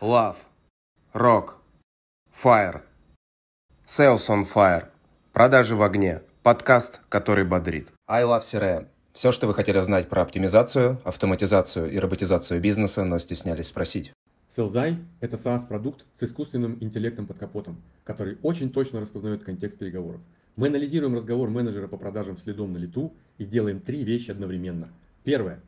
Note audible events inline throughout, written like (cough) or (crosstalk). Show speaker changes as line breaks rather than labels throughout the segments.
Love. Rock. Fire. Sales on Fire. Продажи в огне. Подкаст, который бодрит. I Love CRM. Все, что вы хотели знать про оптимизацию, автоматизацию и роботизацию бизнеса, но стеснялись спросить.
Селзай – это SaaS-продукт с искусственным интеллектом под капотом, который очень точно распознает контекст переговоров. Мы анализируем разговор менеджера по продажам следом на лету и делаем три вещи одновременно. Первое –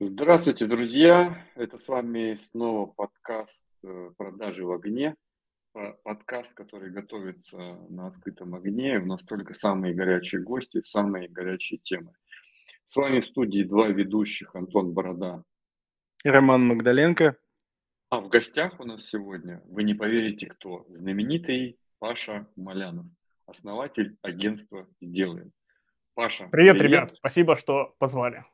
Здравствуйте, друзья! Это с вами снова подкаст э, «Продажи в огне». Подкаст, который готовится на открытом огне. У нас только самые горячие гости, самые горячие темы. С вами в студии два ведущих, Антон Борода.
И Роман Магдаленко.
А в гостях у нас сегодня, вы не поверите кто, знаменитый Паша Малянов, основатель агентства «Сделаем».
Паша, привет, привет. ребят, спасибо, что позвали.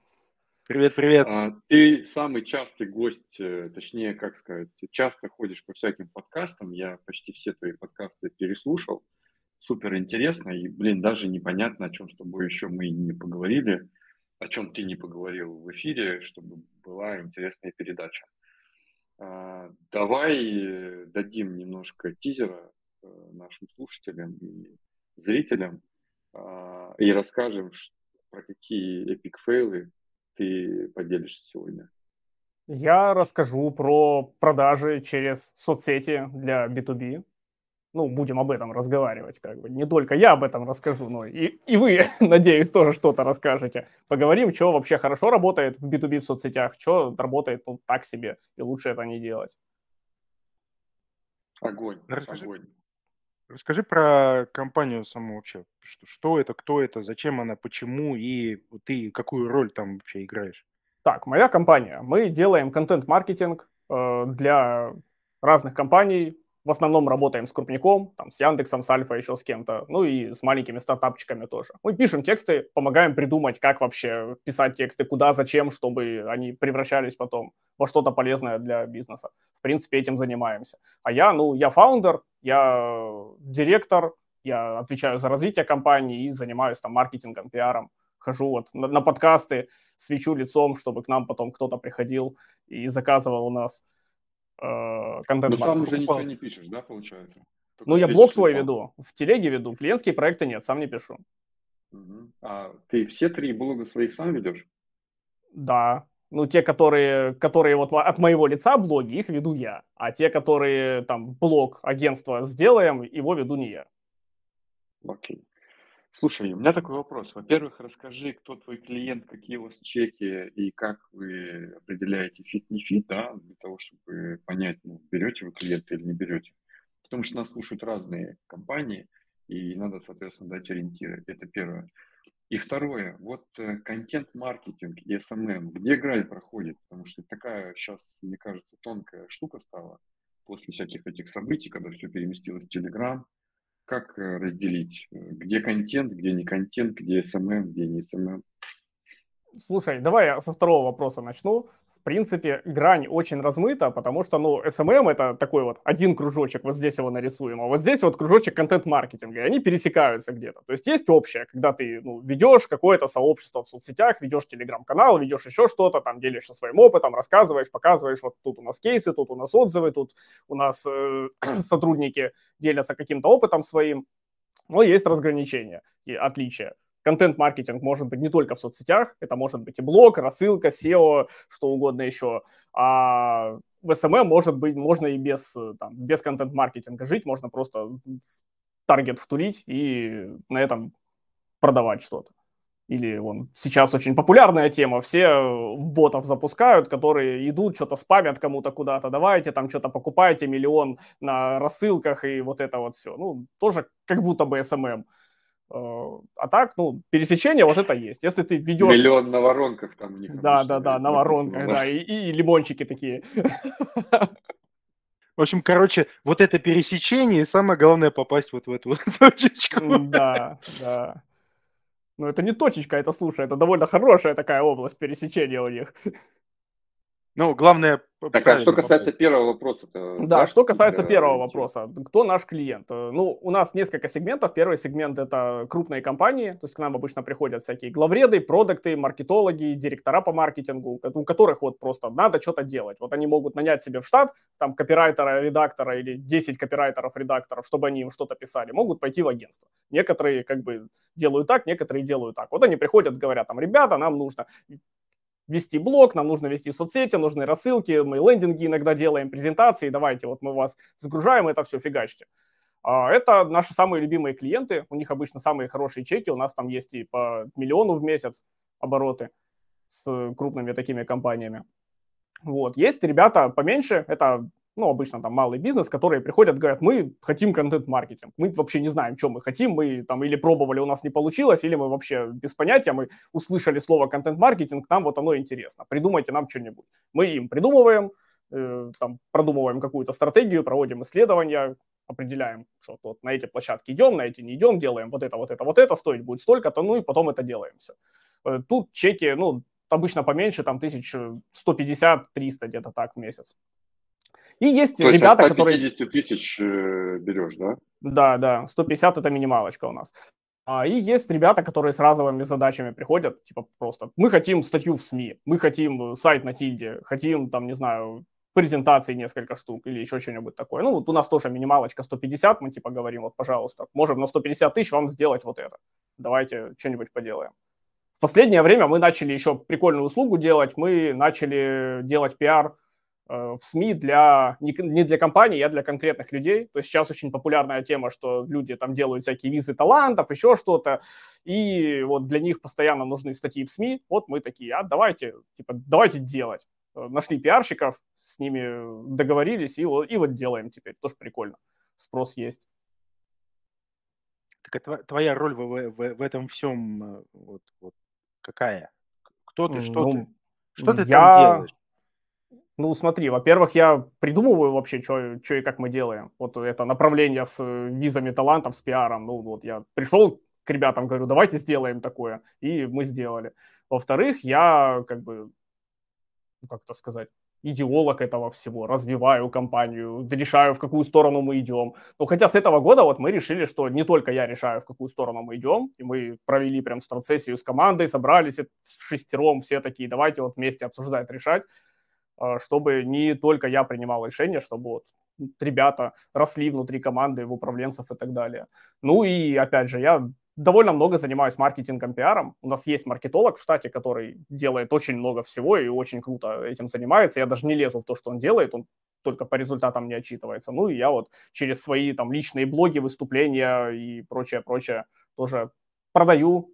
Привет, привет.
А, ты самый частый гость, э, точнее, как сказать, часто ходишь по всяким подкастам. Я почти все твои подкасты переслушал. Супер интересно. И, блин, даже непонятно, о чем с тобой еще мы не поговорили, о чем ты не поговорил в эфире, чтобы была интересная передача. А, давай дадим немножко тизера э, нашим слушателям и зрителям а, и расскажем про какие эпик фейлы ты поделишься сегодня?
Я расскажу про продажи через соцсети для B2B. Ну, будем об этом разговаривать, как бы. Не только я об этом расскажу, но и, и вы, (laughs) надеюсь, тоже что-то расскажете. Поговорим, что вообще хорошо работает в B2B в соцсетях, что работает ну, так себе, и лучше это не делать.
Огонь, Расскажи, огонь.
Расскажи про компанию саму вообще. Что, что это, кто это, зачем она, почему и ты какую роль там вообще играешь?
Так, моя компания. Мы делаем контент-маркетинг э, для разных компаний, в основном работаем с крупником, там, с Яндексом, с Альфа, еще с кем-то, ну и с маленькими стартапчиками тоже. Мы пишем тексты, помогаем придумать, как вообще писать тексты, куда, зачем, чтобы они превращались потом во что-то полезное для бизнеса. В принципе, этим занимаемся. А я, ну, я фаундер, я директор, я отвечаю за развитие компании и занимаюсь там маркетингом, пиаром. Хожу вот на, на подкасты, свечу лицом, чтобы к нам потом кто-то приходил и заказывал у нас
э, контент. Но сам уже ничего не пишешь, да, получается?
Только ну, я блог свой там. веду, в телеге веду, клиентские проекты нет, сам не пишу.
Угу. А ты все три блога своих сам ведешь?
Да, ну, те, которые, которые вот от моего лица блоги, их веду я. А те, которые там блог агентства сделаем, его веду не я.
Окей. Слушай, у меня такой вопрос. Во-первых, расскажи, кто твой клиент, какие у вас чеки и как вы определяете fit не fit, да, для того, чтобы понять, ну, берете вы клиента или не берете. Потому что нас слушают разные компании, и надо, соответственно, дать ориентиры. Это первое. И второе, вот э, контент-маркетинг SMM, где грань проходит? Потому что такая сейчас, мне кажется, тонкая штука стала после всяких этих событий, когда все переместилось в Телеграм, как э, разделить, э, где контент, где не контент, где SMM, где не SMM?
Слушай, давай я со второго вопроса начну принципе, грань очень размыта, потому что, ну, SMM это такой вот один кружочек, вот здесь его нарисуем, а вот здесь вот кружочек контент-маркетинга, и они пересекаются где-то. То есть есть общее, когда ты, ну, ведешь какое-то сообщество в соцсетях, ведешь телеграм-канал, ведешь еще что-то, там делишься своим опытом, рассказываешь, показываешь, вот тут у нас кейсы, тут у нас отзывы, тут у нас э, (clears throat) сотрудники делятся каким-то опытом своим, но есть разграничения и отличия. Контент-маркетинг может быть не только в соцсетях, это может быть и блог, рассылка, SEO, что угодно еще. А в SMM может быть, можно и без, там, без контент-маркетинга жить, можно просто таргет втурить и на этом продавать что-то. Или вон, сейчас очень популярная тема, все ботов запускают, которые идут, что-то спамят кому-то куда-то, давайте там что-то покупайте, миллион на рассылках и вот это вот все. Ну, тоже как будто бы SMM. А так, ну, пересечение вот это есть. Если ты ведешь...
Миллион на воронках там у них.
Да, да, да, на воронках, да, и, и лимончики такие.
В общем, короче, вот это пересечение, и самое главное попасть вот в эту вот (laughs) точечку.
Да, да. Ну, это не точечка, это, слушай, это довольно хорошая такая область пересечения у них.
Ну, главное...
Так, а что касается попасть. первого вопроса?
Да, что касается первого вопроса. Кто наш клиент? Э, ну, у нас несколько сегментов. Первый сегмент – это крупные компании. То есть к нам обычно приходят всякие главреды, продукты, маркетологи, директора по маркетингу, у которых вот просто надо что-то делать. Вот они могут нанять себе в штат там копирайтера, редактора или 10 копирайтеров, редакторов, чтобы они им что-то писали. Могут пойти в агентство. Некоторые как бы делают так, некоторые делают так. Вот они приходят, говорят там, ребята, нам нужно вести блог, нам нужно вести соцсети, нужны рассылки, мы лендинги иногда делаем, презентации, давайте вот мы вас загружаем, это все фигачьте. А, это наши самые любимые клиенты, у них обычно самые хорошие чеки, у нас там есть и по миллиону в месяц обороты с крупными такими компаниями. Вот. Есть ребята поменьше, это ну, обычно там малый бизнес, которые приходят, говорят, мы хотим контент-маркетинг, мы вообще не знаем, что мы хотим, мы там или пробовали, у нас не получилось, или мы вообще без понятия, мы услышали слово контент-маркетинг, нам вот оно интересно, придумайте нам что-нибудь. Мы им придумываем, э, там, продумываем какую-то стратегию, проводим исследования, определяем, что вот на эти площадки идем, на эти не идем, делаем вот это, вот это, вот это, стоить будет столько-то, ну и потом это делаем все. Э, тут чеки, ну, обычно поменьше, там, 1150-300 где-то так в месяц. И есть То ребята, есть
которые... 150 тысяч э, берешь, да?
Да, да, 150 это минималочка у нас. А, и есть ребята, которые с разовыми задачами приходят, типа просто, мы хотим статью в СМИ, мы хотим сайт на Тильде, хотим, там, не знаю, презентации несколько штук или еще что-нибудь такое. Ну, вот у нас тоже минималочка 150, мы типа говорим, вот, пожалуйста, можем на 150 тысяч вам сделать вот это. Давайте что-нибудь поделаем. В последнее время мы начали еще прикольную услугу делать, мы начали делать пиар Э, в СМИ для, не для компаний, а для конкретных людей. То есть сейчас очень популярная тема, что люди там делают всякие визы талантов, еще что-то, и вот для них постоянно нужны статьи в СМИ. Вот мы такие, а давайте, типа, давайте делать. Э, нашли пиарщиков, с ними договорились, и вот, и вот делаем теперь. Тоже прикольно. Спрос есть.
Так а твоя роль в, в, в этом всем э, вот, вот какая? Кто ты, что ну, ты? Что ты я... там делаешь?
Ну, смотри, во-первых, я придумываю вообще, что и как мы делаем. Вот это направление с э, визами талантов, с пиаром. Ну, вот я пришел к ребятам, говорю, давайте сделаем такое. И мы сделали. Во-вторых, я как бы, ну, как это сказать, идеолог этого всего, развиваю компанию, решаю, в какую сторону мы идем. Но хотя с этого года вот мы решили, что не только я решаю, в какую сторону мы идем, и мы провели прям стратсессию с командой, собрались шестером, все такие, давайте вот вместе обсуждать, решать. А, чтобы не только я принимал решения, чтобы вот ребята росли внутри команды, в управленцев и так далее. Ну и опять же, я довольно много занимаюсь маркетингом, пиаром. У нас есть маркетолог в штате, который делает очень много всего и очень круто этим занимается. Я даже не лезу в то, что он делает, он только по результатам не отчитывается. Ну и я вот через свои там личные блоги, выступления и прочее-прочее тоже продаю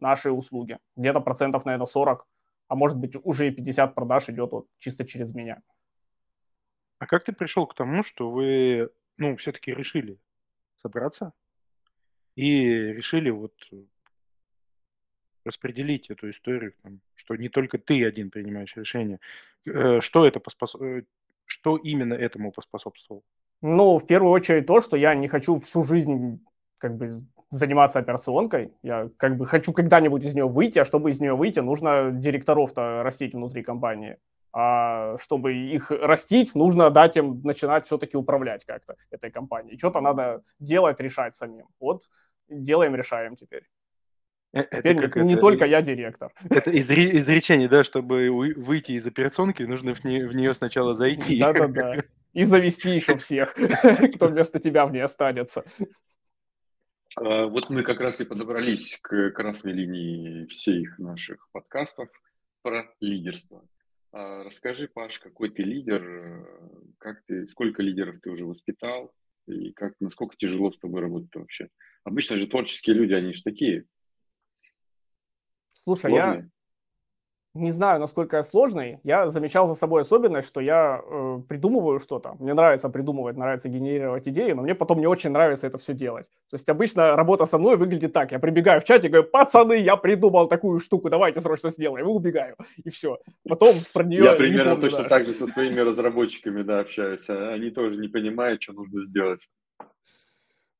наши услуги. Где-то процентов, наверное, 40 а может быть уже и 50 продаж идет вот чисто через меня.
А как ты пришел к тому, что вы, ну, все-таки решили собраться и решили вот распределить эту историю, там, что не только ты один принимаешь решение. Э, что это поспос... Э, что именно этому поспособствовало?
Ну, в первую очередь то, что я не хочу всю жизнь как бы заниматься операционкой. Я как бы хочу когда-нибудь из нее выйти, а чтобы из нее выйти, нужно директоров-то растить внутри компании. А чтобы их растить, нужно дать им начинать все-таки управлять как-то этой компанией. Что-то надо делать, решать самим. Вот делаем, решаем теперь. Э, это Теперь не, не это, только я директор.
Это изречение, да, чтобы выйти из операционки, нужно в, не, в нее сначала зайти.
Да-да-да. И завести еще всех, (laughs) кто вместо тебя в ней останется.
А, вот мы как раз и подобрались к красной линии всех наших подкастов про лидерство. А, расскажи, Паш, какой ты лидер, э, как ты, сколько лидеров ты уже воспитал, и как, насколько тяжело с тобой работать вообще? Обычно же творческие люди, они же такие.
Слушай, сложные. Не знаю, насколько я сложный. Я замечал за собой особенность, что я э, придумываю что-то. Мне нравится придумывать, нравится генерировать идеи, но мне потом не очень нравится это все делать. То есть обычно работа со мной выглядит так. Я прибегаю в чате и говорю, пацаны, я придумал такую штуку, давайте срочно сделаем. И убегаю. И все. Потом про нее
Я примерно
помню,
точно
да.
так же со своими разработчиками, да, общаюсь. Они тоже не понимают, что нужно сделать.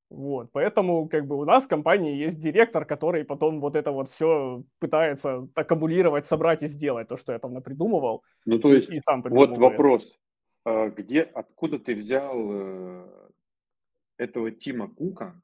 Вот, поэтому как бы у нас в компании есть директор, который потом вот это вот все пытается аккумулировать, собрать и сделать то, что я там напридумывал,
Ну, то есть,
и сам
вот вопрос. А Где, откуда ты взял э, этого Тима Кука?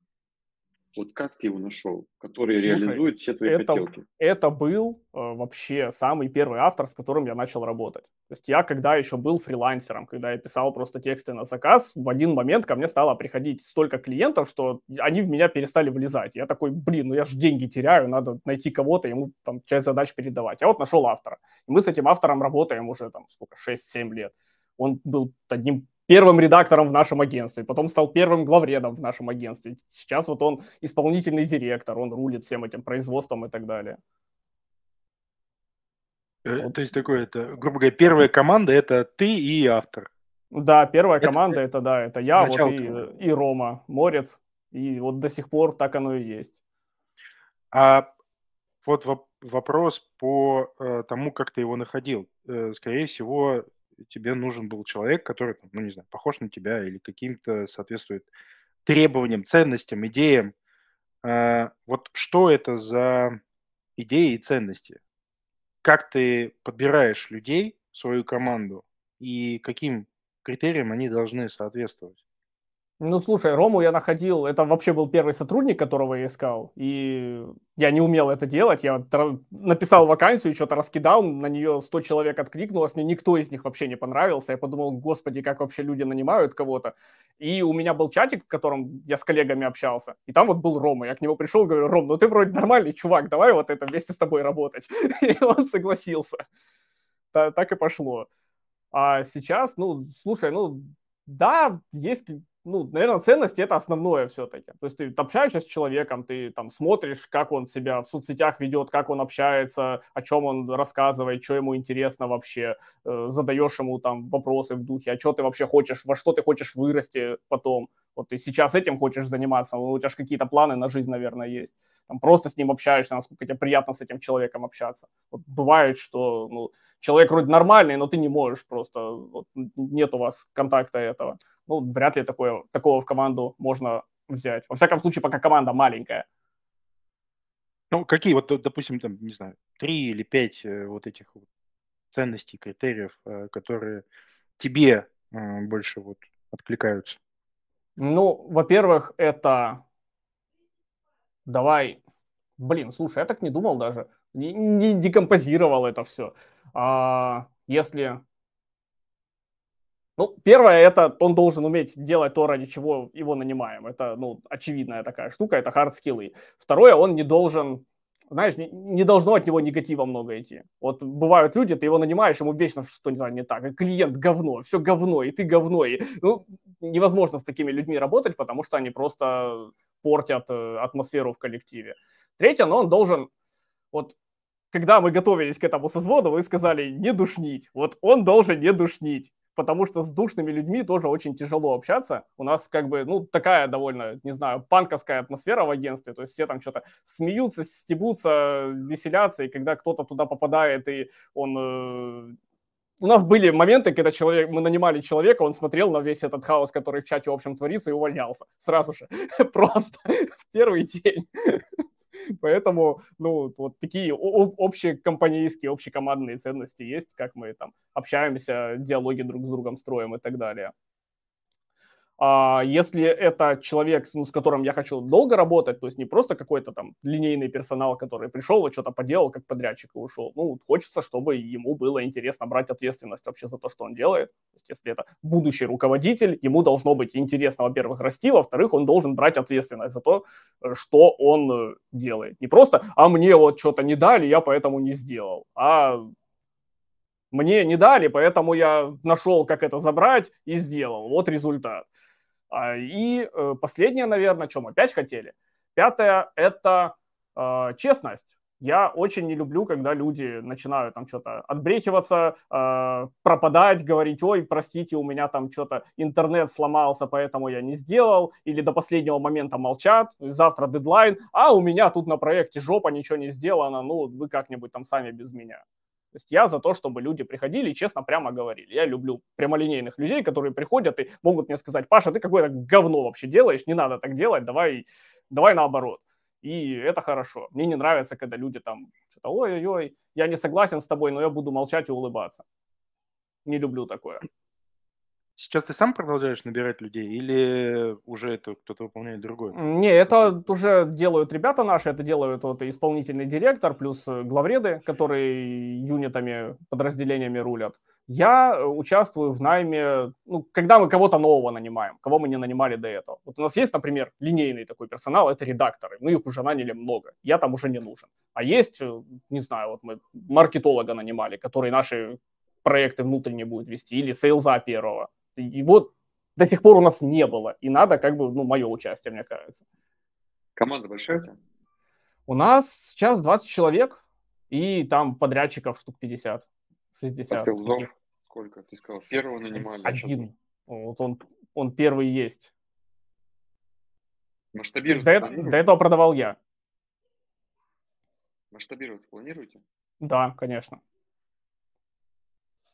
Вот как ты его нашел, который
Слушай,
реализует все твои
это-
хотелки?
Это был э, вообще самый первый автор, с которым я начал работать. То есть я, когда еще был фрилансером, когда я писал просто тексты на заказ, в один момент ко мне стало приходить столько клиентов, что они в меня перестали влезать. Я такой, блин, ну я же деньги теряю, надо найти кого-то, ему там часть задач передавать. Я вот нашел автора. И мы с этим автором работаем уже там сколько, 6-7 лет. Он был одним первым редактором в нашем агентстве, потом стал первым главредом в нашем агентстве. Сейчас вот он исполнительный директор, он рулит всем этим производством и так далее.
Э,
Вот.
То есть такое, это, грубо говоря, первая команда – это ты и автор.
Да, первая
Это-
команда это да, это я, вот и, и Рома, Морец, и вот до сих пор так оно и есть.
А вот воп- вопрос по э, тому, как ты его находил. Э, скорее всего, тебе нужен был человек, который, ну не знаю, похож на тебя или каким-то соответствует требованиям, ценностям, идеям. Э, вот что это за идеи и ценности? Как ты подбираешь людей свою команду и каким критериям они должны соответствовать?
Ну, слушай, Рому я находил, это вообще был первый сотрудник, которого я искал, и я не умел это делать, я написал вакансию, что-то раскидал, на нее 100 человек откликнулось, мне никто из них вообще не понравился, я подумал, господи, как вообще люди нанимают кого-то, и у меня был чатик, в котором я с коллегами общался, и там вот был Рома, я к нему пришел, говорю, Ром, ну ты вроде нормальный чувак, давай вот это вместе с тобой работать, (laughs) и он согласился, Та- так и пошло. А сейчас, ну, слушай, ну, да, есть, ну, наверное, ценности это основное все-таки. То есть ты общаешься с человеком, ты там смотришь, как он себя в соцсетях ведет, как он общается, о чем он рассказывает, что ему интересно вообще, э, задаешь ему там вопросы в духе, а что ты вообще хочешь, во что ты хочешь вырасти потом. Вот ты сейчас этим хочешь заниматься, у тебя же какие-то планы на жизнь, наверное, есть. Там просто с ним общаешься, насколько тебе приятно с этим человеком общаться. Вот бывает, что ну, человек вроде нормальный, но ты не можешь просто, вот, нет у вас контакта этого. Ну, вряд ли такое, такого в команду можно взять. Во всяком случае, пока команда маленькая.
Ну, какие вот, допустим, там, не знаю, три или пять э, вот этих вот ценностей, критериев, э, которые тебе э, больше вот откликаются?
Ну, во-первых, это... Давай... Блин, слушай, я так не думал даже. Не, не декомпозировал это все. А, если... Ну, первое, это он должен уметь делать то, ради чего его нанимаем. Это, ну, очевидная такая штука, это хард-скиллы. Второе, он не должен, знаешь, не, не должно от него негатива много идти. Вот бывают люди, ты его нанимаешь, ему вечно что-то не так, и клиент говно, все говно, и ты говно. И, ну, невозможно с такими людьми работать, потому что они просто портят э, атмосферу в коллективе. Третье, но он должен, вот когда мы готовились к этому созвону, вы сказали не душнить. Вот он должен не душнить, потому что с душными людьми тоже очень тяжело общаться. У нас как бы, ну, такая довольно, не знаю, панковская атмосфера в агентстве, то есть все там что-то смеются, стебутся, веселятся, и когда кто-то туда попадает, и он... э, у нас были моменты, когда человек, мы нанимали человека, он смотрел на весь этот хаос, который в чате, в общем, творится, и увольнялся сразу же, (laughs) просто в первый день. (laughs) Поэтому, ну, вот такие общекомпанейские, общекомандные ценности есть, как мы там общаемся, диалоги друг с другом строим и так далее. А если это человек, ну, с которым я хочу долго работать, то есть не просто какой-то там линейный персонал, который пришел, вот что-то поделал, как подрядчик и ушел. Ну, хочется, чтобы ему было интересно брать ответственность вообще за то, что он делает. То есть если это будущий руководитель, ему должно быть интересно, во-первых, расти, во-вторых, он должен брать ответственность за то, э, что он э, делает. Не просто, а мне вот что-то не дали, я поэтому не сделал, а мне не дали, поэтому я нашел, как это забрать и сделал. Вот результат. А, И э, последнее, наверное, чем опять хотели. Пятое – это э, честность. Я очень не люблю, когда люди начинают там что-то отбрехиваться, э, пропадать, говорить, ой, простите, у меня там что-то интернет сломался, поэтому я не сделал, или до последнего момента молчат, завтра дедлайн, а у меня тут на проекте жопа, ничего не сделано, ну, вы как-нибудь там сами без меня. То есть я за то, чтобы люди приходили и честно прямо говорили. Я люблю прямолинейных людей, которые приходят и могут мне сказать, Паша, ты какое-то говно вообще делаешь, не надо так делать, давай, давай наоборот и это хорошо. Мне не нравится, когда люди там что-то, ой-ой-ой, я не согласен с тобой, но я буду молчать и улыбаться. Не люблю такое.
Сейчас ты сам продолжаешь набирать людей или уже это кто-то выполняет другое?
Не, это уже делают ребята наши, это делают вот исполнительный директор плюс э, главреды, которые юнитами, подразделениями рулят. Я э, участвую в найме, ну, когда мы кого-то нового нанимаем, кого мы не нанимали до этого. Вот у нас есть, например, линейный такой персонал, это редакторы. Мы их уже наняли много, я там уже не нужен. А есть, э, не знаю, вот мы маркетолога нанимали, который наши проекты внутренние будет вести, или сейлза первого. Вот до сих пор у нас не было. И надо как бы, ну, мое участие, мне кажется.
Команда большая у тебя?
У нас сейчас 20 человек, и там подрядчиков штук 50, 60. А
сколько? Ты сказал, первого нанимали?
А Один. Вот он, он первый есть.
Масштабировать
до, до этого продавал я.
Масштабировать планируете?
Да, конечно.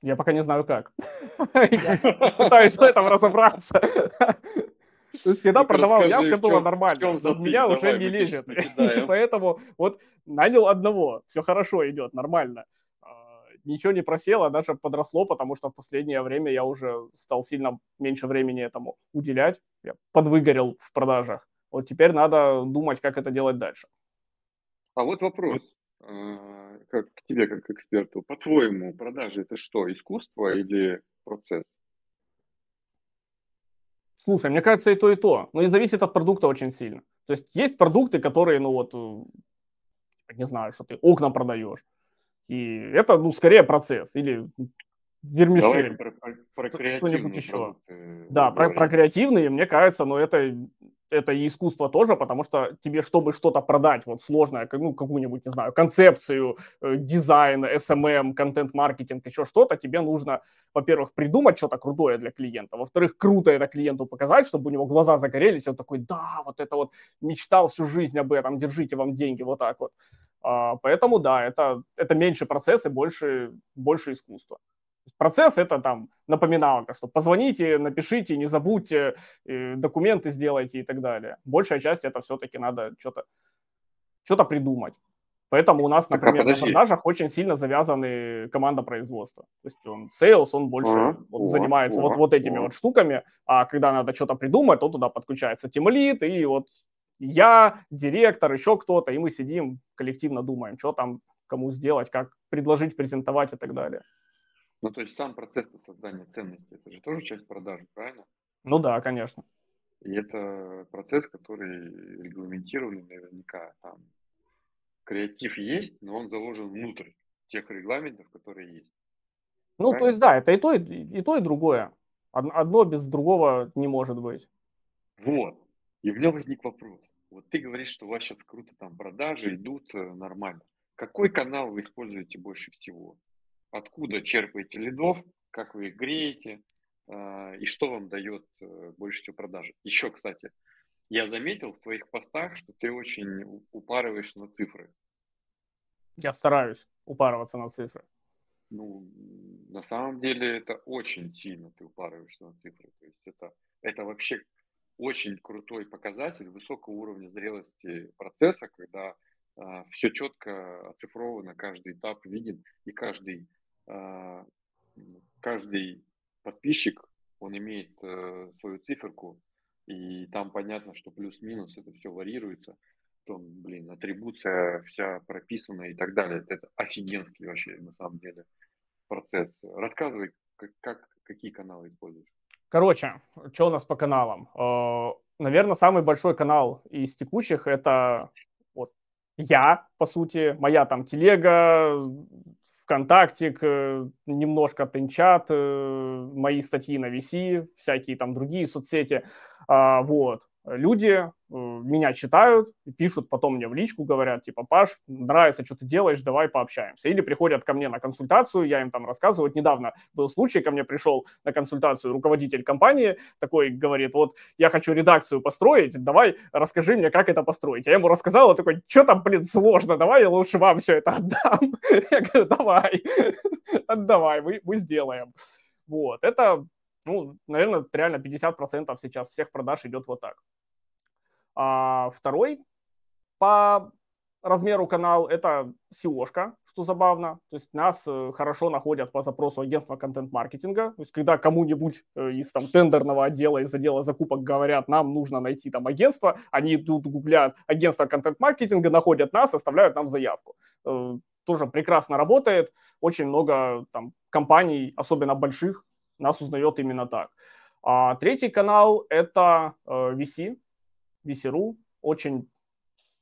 Я пока не знаю как. (laughs) (laughs) Пытаюсь в этом разобраться. (laughs) То есть, когда продавал я, все было нормально. У меня уже не лезет. Поэтому вот нанял одного, все хорошо идет, нормально. А, ничего не просело, даже подросло, потому что в последнее время я уже стал сильно меньше времени этому уделять. Я подвыгорел в продажах. Вот теперь надо думать, как это делать дальше.
А вот вопрос. А, как к тебе, как к эксперту, по-твоему, продажи это что, искусство или процесс?
Слушай, мне кажется, и то, и то. Но и зависит от продукта очень сильно. То есть есть продукты, которые, ну вот, не знаю, что ты окна продаешь. И это, ну, скорее процесс. Или вермишель.
Давай про, про, про что-нибудь еще.
Да, про, про креативные, мне кажется, но это это и искусство тоже, потому что тебе, чтобы что-то продать, вот сложное, ну, какую-нибудь, не знаю, концепцию, э, дизайн, SMM, контент-маркетинг, еще что-то, тебе нужно, во-первых, придумать что-то крутое для клиента, во-вторых, круто это клиенту показать, чтобы у него глаза загорелись, и он такой, да, вот это вот мечтал всю жизнь об этом, держите вам деньги, вот так вот. А, поэтому, да, это, это меньше процесс и больше, больше искусства. Процесс это там напоминалка, что позвоните, напишите, не забудьте, э, документы сделайте и так далее. Большая часть это все-таки надо что-то что придумать. Поэтому у нас, например, на продажах очень сильно завязаны команда производства. То есть он sales, он больше uh-huh. вот, uh-huh. занимается uh-huh. вот, вот этими uh-huh. вот штуками, а когда надо что-то придумать, то туда подключается тимлит, и вот я, директор, еще кто-то, и мы сидим, коллективно думаем, что там кому сделать, как предложить, презентовать и так далее.
Ну, то есть сам процесс создания ценности, это же тоже часть продажи, правильно?
Ну да, конечно.
И это процесс, который регламентирован наверняка. Там креатив есть, но он заложен внутрь тех регламентов, которые есть.
Ну, правильно? то есть да, это и то, и, и то, и другое. Одно без другого не может быть.
Вот. И у меня возник вопрос. Вот ты говоришь, что у вас сейчас круто там продажи идут э, нормально. Какой канал вы используете больше всего? Откуда черпаете лидов, как вы их греете а, и что вам дает э, больше всего продажи. Еще, кстати, я заметил в твоих постах, что ты очень упарываешься на цифры.
Я стараюсь упарываться на цифры.
Ну, на самом деле это очень сильно ты упарываешься на цифры. То есть это, это вообще очень крутой показатель высокого уровня зрелости процесса, когда а, все четко оцифровано, каждый этап виден и каждый каждый подписчик, он имеет э, свою циферку, и там понятно, что плюс-минус это все варьируется. Там, блин, атрибуция вся прописана и так далее. Это офигенский вообще на самом деле процесс. Рассказывай, как, как какие каналы используешь.
Короче, что у нас по каналам? Э, Наверное, самый большой канал из текущих это вот я, по сути, моя там телега, ВКонтактик, немножко Тенчат, э, мои статьи на VC, всякие там другие соцсети. А, вот. Люди э, меня читают, пишут потом мне в личку, говорят, типа, Паш, нравится, что ты делаешь, давай пообщаемся. Или приходят ко мне на консультацию, я им там рассказываю. Вот недавно был случай, ко мне пришел на консультацию руководитель компании, такой говорит, вот я хочу редакцию построить, давай расскажи мне, как это построить. Я ему рассказал, он такой, что там, блин, сложно, давай я лучше вам все это отдам. (laughs) Я говорю, давай, (laughs) отдавай, мы, мы сделаем. Вот, это ну, наверное, реально 50% сейчас всех продаж идет вот так. А второй по размеру канал это SEO-шка, что забавно. То есть нас э, хорошо находят по запросу агентства контент-маркетинга. То есть когда кому-нибудь э, из там тендерного отдела, из отдела закупок говорят, нам нужно найти там агентство, они идут, гуглят агентство контент-маркетинга, находят нас, оставляют нам заявку. Э, тоже прекрасно работает. Очень много там компаний, особенно больших, нас узнает именно так. А третий канал это VC, VC.ru, очень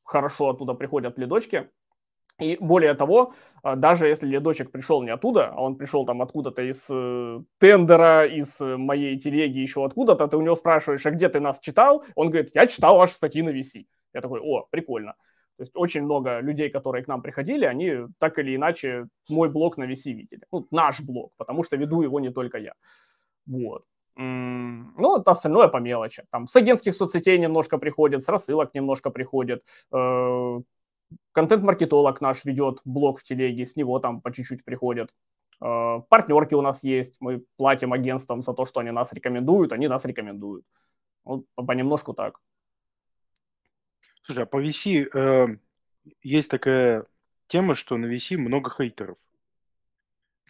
хорошо оттуда приходят лидочки. И более того, а, даже если лидочек пришел не оттуда, а он пришел там откуда-то из э, тендера, из э, моей телеги, еще откуда-то, ты у него спрашиваешь, а где ты нас читал? Он говорит, я читал ваши статьи на VC. Я такой, о, прикольно. То есть очень много людей, которые к нам приходили, они так или иначе мой блог на VC видели. Ну, наш блог, потому что веду его не только я. Вот. Ну, остальное по мелочи. Там с агентских соцсетей немножко приходит, с рассылок немножко приходит. Э, контент-маркетолог наш ведет блог в телеге, с него там по чуть-чуть приходят. Э, партнерки у нас есть, мы платим агентствам за то, что они нас рекомендуют, они нас рекомендуют. Вот понемножку так.
Слушай, а по VC э, есть такая тема, что на VC много хейтеров.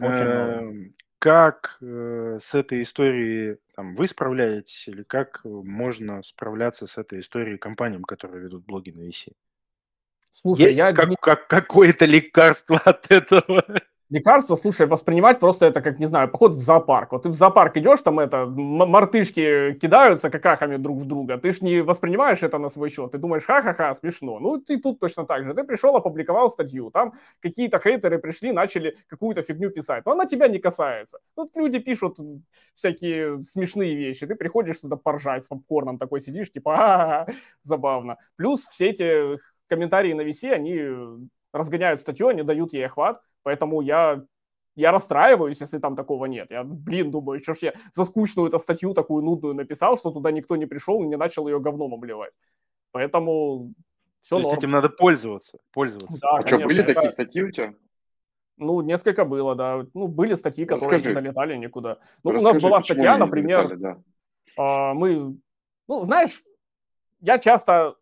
Очень много. Как э, с этой историей там, вы справляетесь или как можно справляться с этой историей компаниям, которые ведут блоги на VC? Слушай, Есть я как, как, какое-то лекарство (laughs) от этого?
Лекарство, слушай, воспринимать просто это как, не знаю, поход в зоопарк. Вот ты в зоопарк идешь, там это, мартышки кидаются какахами друг в друга, ты ж не воспринимаешь это на свой счет, ты думаешь, ха-ха-ха, смешно. Ну, ты тут точно так же. Ты пришел, опубликовал статью, там какие-то хейтеры пришли, начали какую-то фигню писать, но она тебя не касается. Тут люди пишут всякие смешные вещи, ты приходишь туда поржать с попкорном, такой сидишь, типа, а забавно. Плюс все эти комментарии на VC, они разгоняют статью, они дают ей охват, Поэтому я, я расстраиваюсь, если там такого нет. Я, блин, думаю, что ж я за скучную эту статью такую нудную написал, что туда никто не пришел и не начал ее говном обливать. Поэтому
все То есть этим надо пользоваться, пользоваться.
Да, а конечно, что, были это... такие статьи у тебя?
Ну, несколько было, да. Ну, были статьи, которые Расскажи. не залетали никуда. Ну, Расскажи, у нас была статья, например, залетали, да. а, мы, ну, знаешь, я часто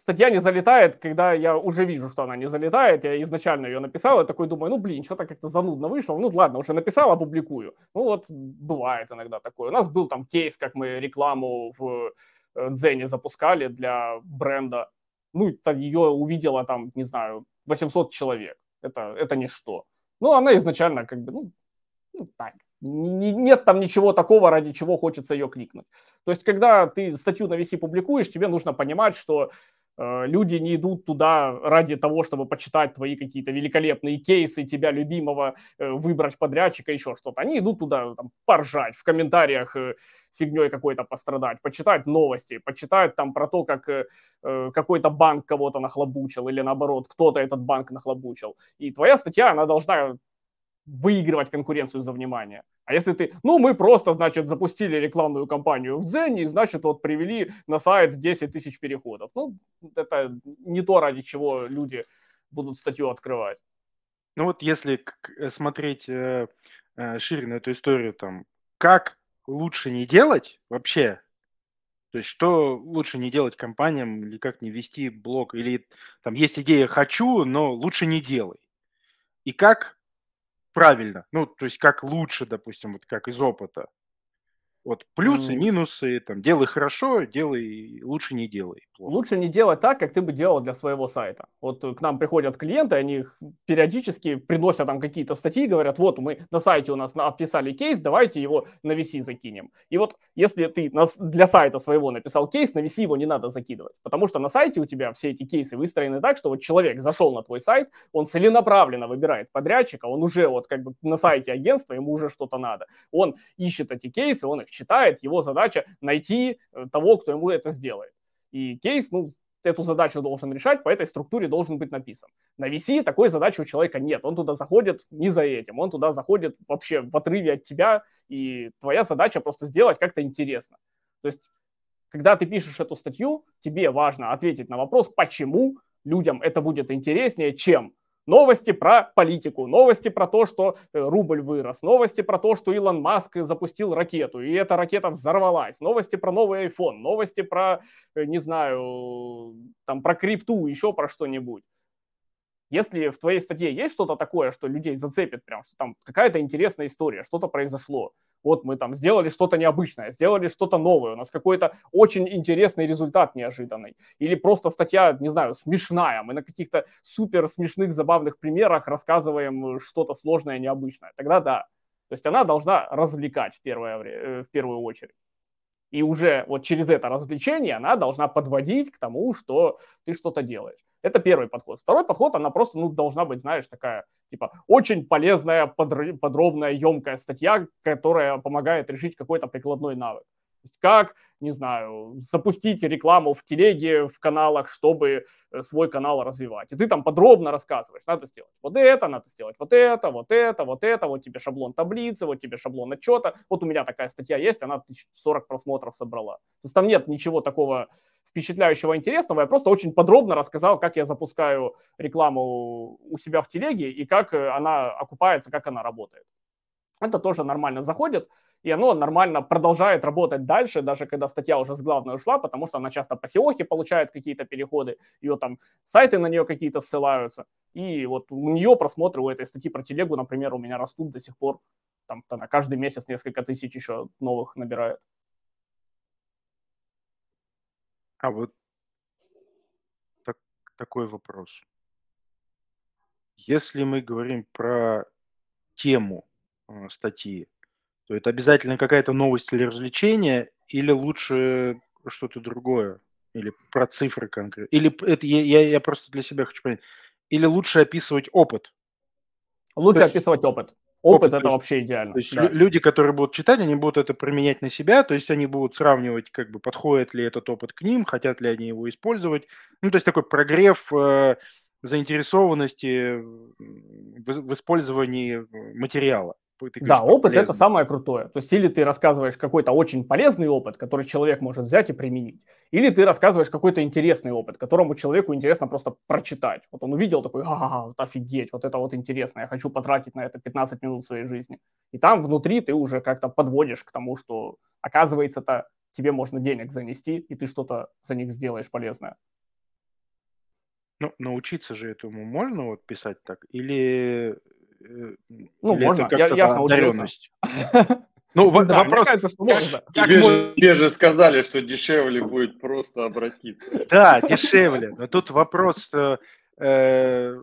статья не залетает, когда я уже вижу, что она не залетает. Я изначально ее написал, и такой думаю, ну, блин, что-то как-то занудно вышло. Ну, ладно, уже написал, опубликую. Ну, вот бывает иногда такое. У нас был там кейс, как мы рекламу в э, Дзене запускали для бренда. Ну, ее увидело там, не знаю, 800 человек. Это, это ничто. Ну, она изначально как бы, ну, ну так, нет там ничего такого, ради чего хочется ее кликнуть. То есть, когда ты статью на VC публикуешь, тебе нужно понимать, что Э, люди не идут туда ради того, чтобы почитать твои какие-то великолепные кейсы, тебя любимого, э, выбрать подрядчика, еще что-то. Они идут туда там, поржать, в комментариях э, фигней какой-то пострадать, почитать новости, почитать там про то, как какой-то банк кого-то нахлобучил или наоборот, кто-то этот банк нахлобучил. И твоя статья, она должна выигрывать конкуренцию за внимание. А если ты, ну, мы просто, значит, запустили рекламную кампанию в Дзене, и, значит, вот привели на сайт 10 тысяч переходов. Ну, это не то, ради чего люди будут статью открывать.
Ну вот если э, смотреть э, э, шире на эту историю, там, как лучше не делать вообще, то есть что лучше не делать компаниям, или как не вести блог, или там есть идея «хочу», но лучше не делай. И как правильно. Ну, то есть как лучше, допустим, вот как из опыта. Вот плюсы, минусы, там, делай хорошо, делай, лучше не делай.
Плохо. Лучше не делать так, как ты бы делал для своего сайта. Вот к нам приходят клиенты, они периодически приносят там какие-то статьи, говорят, вот мы на сайте у нас описали кейс, давайте его на VC закинем. И вот если ты для сайта своего написал кейс, на VC его не надо закидывать, потому что на сайте у тебя все эти кейсы выстроены так, что вот человек зашел на твой сайт, он целенаправленно выбирает подрядчика, он уже вот как бы на сайте агентства, ему уже что-то надо. Он ищет эти кейсы, он их читает, его задача найти э, того, кто ему это сделает. И кейс, ну, эту задачу должен решать, по этой структуре должен быть написан. На VC такой задачи у человека нет. Он туда заходит не за этим, он туда заходит вообще в отрыве от тебя, и твоя задача просто сделать как-то интересно. То есть, когда ты пишешь эту статью, тебе важно ответить на вопрос, почему людям это будет интереснее, чем Новости про политику, новости про то, что э, рубль вырос, новости про то, что Илон Маск запустил ракету, и эта ракета взорвалась, новости про новый iPhone, новости про, э, не знаю, там про крипту, еще про что-нибудь. Если в твоей статье есть что-то такое, что людей зацепит прям, что там какая-то интересная история, что-то произошло, вот мы там сделали что-то необычное, сделали что-то новое, у нас какой-то очень интересный результат неожиданный, или просто статья, не знаю, смешная, мы на каких-то супер смешных, забавных примерах рассказываем что-то сложное, необычное, тогда да. То есть она должна развлекать в, первое э, в первую очередь. И уже вот через это развлечение она должна подводить к тому, что ты что-то делаешь. Это первый подход. Второй подход, она просто, ну, должна быть, знаешь, такая, типа, очень полезная, подробная, емкая статья, которая помогает решить какой-то прикладной навык как, не знаю, запустить рекламу в телеге, в каналах, чтобы э, свой канал развивать. И ты там подробно рассказываешь, надо сделать вот это, надо сделать вот это, вот это, вот это, вот тебе шаблон таблицы, вот тебе шаблон отчета. Вот у меня такая статья есть, она 1040 просмотров собрала. То есть там нет ничего такого впечатляющего, интересного. Я просто очень подробно рассказал, как я запускаю рекламу у себя в телеге и как э, она окупается, как она работает. Это тоже нормально заходит и оно нормально продолжает работать дальше, даже когда статья уже с главной ушла, потому что она часто по SEO получает какие-то переходы, ее там сайты на нее какие-то ссылаются, и вот у нее просмотры у этой статьи про телегу, например, у меня растут до сих пор, там она каждый месяц несколько тысяч еще новых набирает.
А вот так, такой вопрос. Если мы говорим про тему э, статьи, то это обязательно какая-то новость или развлечение, или лучше что-то другое, или про цифры конкретно. Или это я, я, просто для себя хочу понять. Или лучше описывать опыт.
Лучше есть, описывать опыт. Опыт, опыт это есть, вообще идеально.
То есть да. люди, которые будут читать, они будут это применять на себя, то есть они будут сравнивать, как бы подходит ли этот опыт к ним, хотят ли они его использовать. Ну, то есть такой прогрев э, заинтересованности в, в использовании материала
ты да, опыт полезный. это самое крутое. То есть или ты рассказываешь какой-то очень полезный опыт, который человек может взять и применить, или ты рассказываешь какой-то интересный опыт, которому человеку интересно просто прочитать. Вот он увидел такой, ага, вот офигеть, вот это вот интересно, я хочу потратить на это 15 минут своей жизни. И там внутри ты уже как-то подводишь к тому, что оказывается-то тебе можно денег занести, и ты что-то за них сделаешь полезное.
Ну, научиться же этому можно вот писать так? Или
ну, Или можно. Я, я научился. (laughs)
Ну, да, вопрос... Кажется, что можно. Тебе, же, тебе же сказали, что дешевле будет просто обратиться.
Да, дешевле. Но тут вопрос, э, э,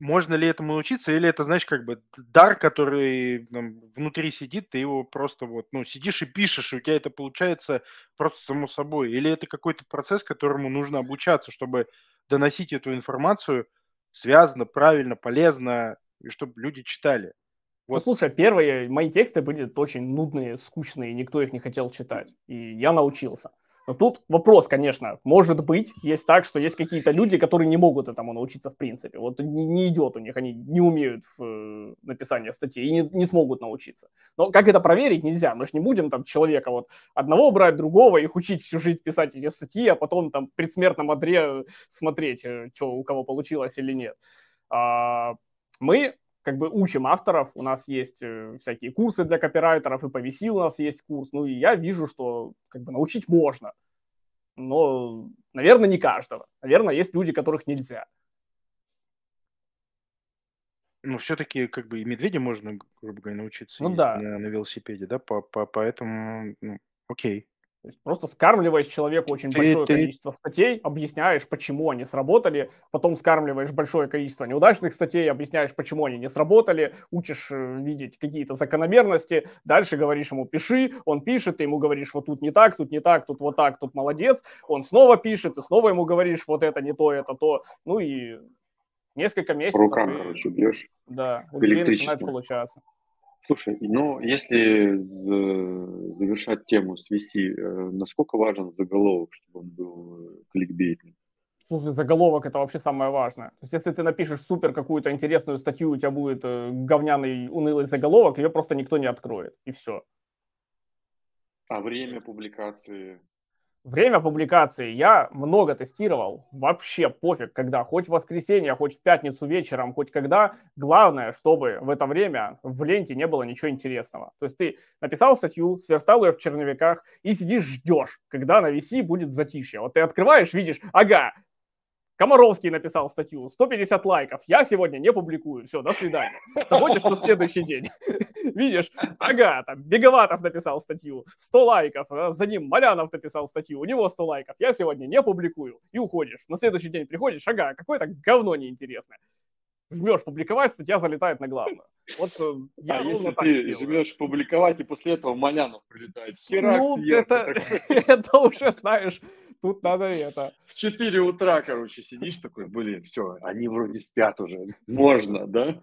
можно ли этому научиться, или это, знаешь, как бы дар, который там, внутри сидит, ты его просто вот, ну, сидишь и пишешь, и у тебя это получается просто само собой. Или это какой-то процесс, которому нужно обучаться, чтобы доносить эту информацию связано, правильно, полезно, и чтобы люди читали.
Вот. Ну, слушай, первые мои тексты были очень нудные, скучные, никто их не хотел читать. И я научился. Но тут вопрос, конечно, может быть, есть так, что есть какие-то люди, которые не могут этому научиться в принципе. Вот не, не идет у них, они не умеют в э, написании статей и не, не смогут научиться. Но как это проверить, нельзя. Мы же не будем там человека вот одного брать, другого, их учить всю жизнь писать эти статьи, а потом там при смертном одре смотреть, э, что у кого получилось или нет. А, мы как бы учим авторов, у нас есть э, всякие курсы для копирайтеров, и по VC у нас есть курс, ну и я вижу, что как бы научить можно, но, наверное, не каждого. Наверное, есть люди, которых нельзя.
Ну, все-таки как бы и медведя можно, грубо говоря, научиться
ну, да.
на, на велосипеде, да, по, по, поэтому, ну, окей.
То есть просто скармливаешь человеку очень ты, большое ты... количество статей, объясняешь, почему они сработали, потом скармливаешь большое количество неудачных статей, объясняешь, почему они не сработали, учишь э, видеть какие-то закономерности, дальше говоришь ему «пиши», он пишет, ты ему говоришь «вот тут не так, тут не так, тут вот так, тут молодец», он снова пишет, ты снова ему говоришь «вот это не то, это то», ну и несколько месяцев.
По рукам, и... короче, бьешь.
Да, у людей начинает получаться.
Слушай, ну, если завершать тему с VC, э, насколько важен заголовок, чтобы он был э, кликбейтным?
Слушай, заголовок это вообще самое важное. То есть, если ты напишешь супер какую-то интересную статью, у тебя будет э, говняный, унылый заголовок, ее просто никто не откроет, и все.
А время публикации?
Время публикации я много тестировал, вообще пофиг, когда, хоть в воскресенье, хоть в пятницу вечером, хоть когда. Главное, чтобы в это время в ленте не было ничего интересного. То есть ты написал статью, сверстал ее в черновиках и сидишь, ждешь, когда на VC будет затишье. Вот ты открываешь, видишь, ага, Комаровский написал статью, 150 лайков, я сегодня не публикую, все, до свидания. Заходишь на следующий день, (laughs) видишь, ага, там, Беговатов написал статью, 100 лайков, а за ним Малянов написал статью, у него 100 лайков, я сегодня не публикую, и уходишь. На следующий день приходишь, ага, какое-то говно неинтересное. Жмешь публиковать, статья залетает на главную. Вот
э, я а если ты делаю. жмешь публиковать, и после этого Малянов прилетает, херак
ну, это, (laughs) это уже, знаешь, тут надо это.
В 4 утра, короче, сидишь такой, блин, все, они вроде спят уже, можно, да?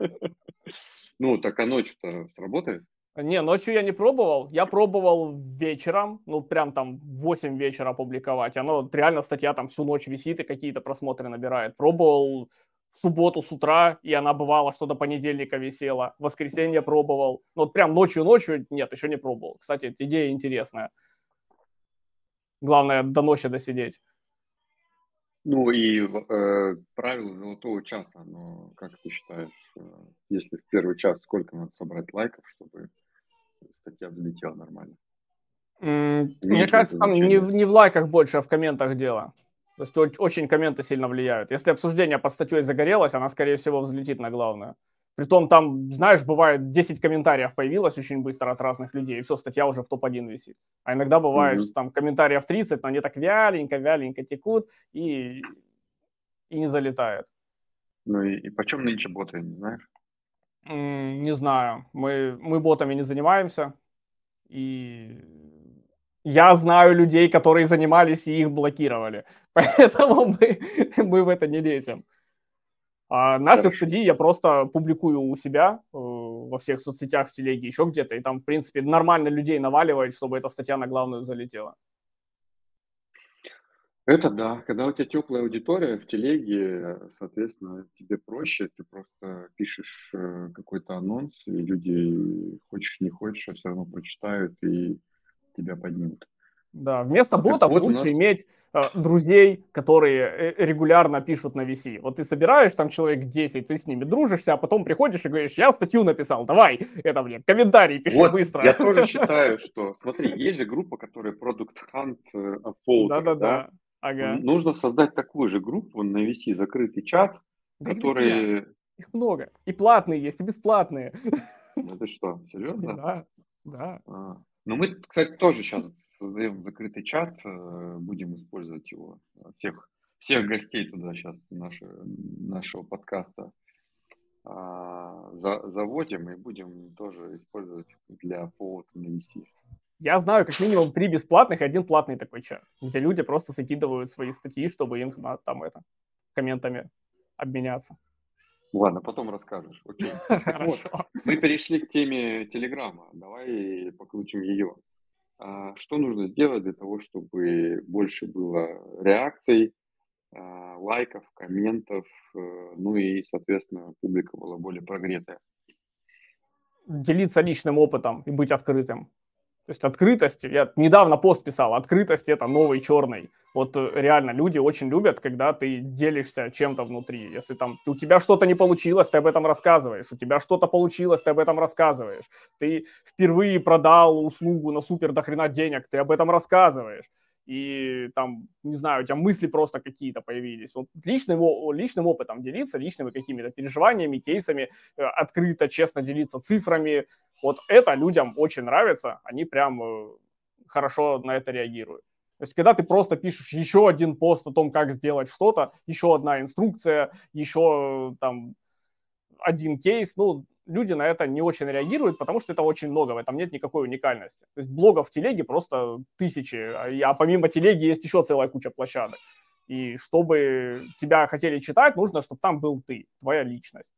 Ну, так а ночью-то сработает?
Не, ночью я не пробовал. Я пробовал вечером, ну, прям там в 8 вечера публиковать. Оно реально статья там всю ночь висит и какие-то просмотры набирает. Пробовал в субботу с утра, и она бывала, что до понедельника висела. В воскресенье пробовал. Ну, вот прям ночью-ночью нет, еще не пробовал. Кстати, идея интересная. Главное, до ночи досидеть.
Ну и э, правило золотого часа, но как ты считаешь, э, если в первый час сколько надо собрать лайков, чтобы статья взлетела нормально?
Mm, мне кажется, там не, не в лайках больше, а в комментах дело. То есть очень комменты сильно влияют. Если обсуждение под статьей загорелось, она, скорее всего, взлетит на главную. Притом там, знаешь, бывает 10 комментариев появилось очень быстро от разных людей, и все, статья уже в топ-1 висит. А иногда бывает, mm-hmm. что там комментариев 30, но они так вяленько-вяленько текут и, и не залетают.
Ну и, и почем нынче боты, не знаешь?
Mm, не знаю. Мы, мы ботами не занимаемся. И я знаю людей, которые занимались и их блокировали. (laughs) Поэтому мы, мы в это не лезем. А наши Хорошо. студии я просто публикую у себя э, во всех соцсетях, в телеге, еще где-то, и там, в принципе, нормально людей наваливает, чтобы эта статья на главную залетела.
Это да. Когда у тебя теплая аудитория в телеге, соответственно, тебе проще, ты просто пишешь э, какой-то анонс, и люди, хочешь не хочешь, а все равно прочитают и тебя поднимут.
Да, вместо ботов вот лучше нас... иметь э, друзей, которые э, регулярно пишут на VC. Вот ты собираешь там человек 10, ты с ними дружишься, а потом приходишь и говоришь, я статью написал, давай, это, мне комментарий пиши
вот,
быстро.
Я тоже (laughs) считаю, что, смотри, есть же группа, которая Product Hunt Unfold. Да-да-да. Ага. Нужно создать такую же группу на VC, закрытый чат, да который...
Их много. И платные есть, и бесплатные.
Это что, серьезно? (laughs)
Да, да. А.
Ну, мы, кстати, тоже сейчас создаем закрытый чат, э, будем использовать его. Всех, всех гостей туда сейчас наши, нашего подкаста а, за, заводим и будем тоже использовать для повода на VC.
Я знаю как минимум три бесплатных и один платный такой чат, где люди просто закидывают свои статьи, чтобы им там это комментами обменяться.
Ладно, потом расскажешь. Окей. (laughs) Вот, мы перешли к теме Телеграма. Давай покрутим ее. А, что нужно сделать для того, чтобы больше было реакций, а, лайков, комментов, э, ну и, соответственно, публика была более прогретая?
Делиться личным опытом и быть открытым. То есть открытость, я недавно пост писал, открытость это новый черный. Вот э, реально люди очень любят, когда ты делишься чем-то внутри. Если там у тебя что-то не получилось, ты об этом рассказываешь. У тебя что-то получилось, ты об этом рассказываешь. Ты впервые продал услугу на супер дохрена денег, ты об этом рассказываешь и там, не знаю, у тебя мысли просто какие-то появились. Вот личным, личным опытом делиться, личными какими-то переживаниями, кейсами, э, открыто, честно делиться цифрами. Вот это людям очень нравится, они прям э, хорошо на это реагируют. То есть, когда ты просто пишешь еще один пост о том, как сделать что-то, еще одна инструкция, еще э, там один кейс, ну, люди на это не очень реагируют, потому что это очень много, в этом нет никакой уникальности. То есть блогов в телеге просто тысячи, а, а помимо телеги есть еще целая куча площадок. И чтобы тебя хотели читать, нужно, чтобы там был ты, твоя личность.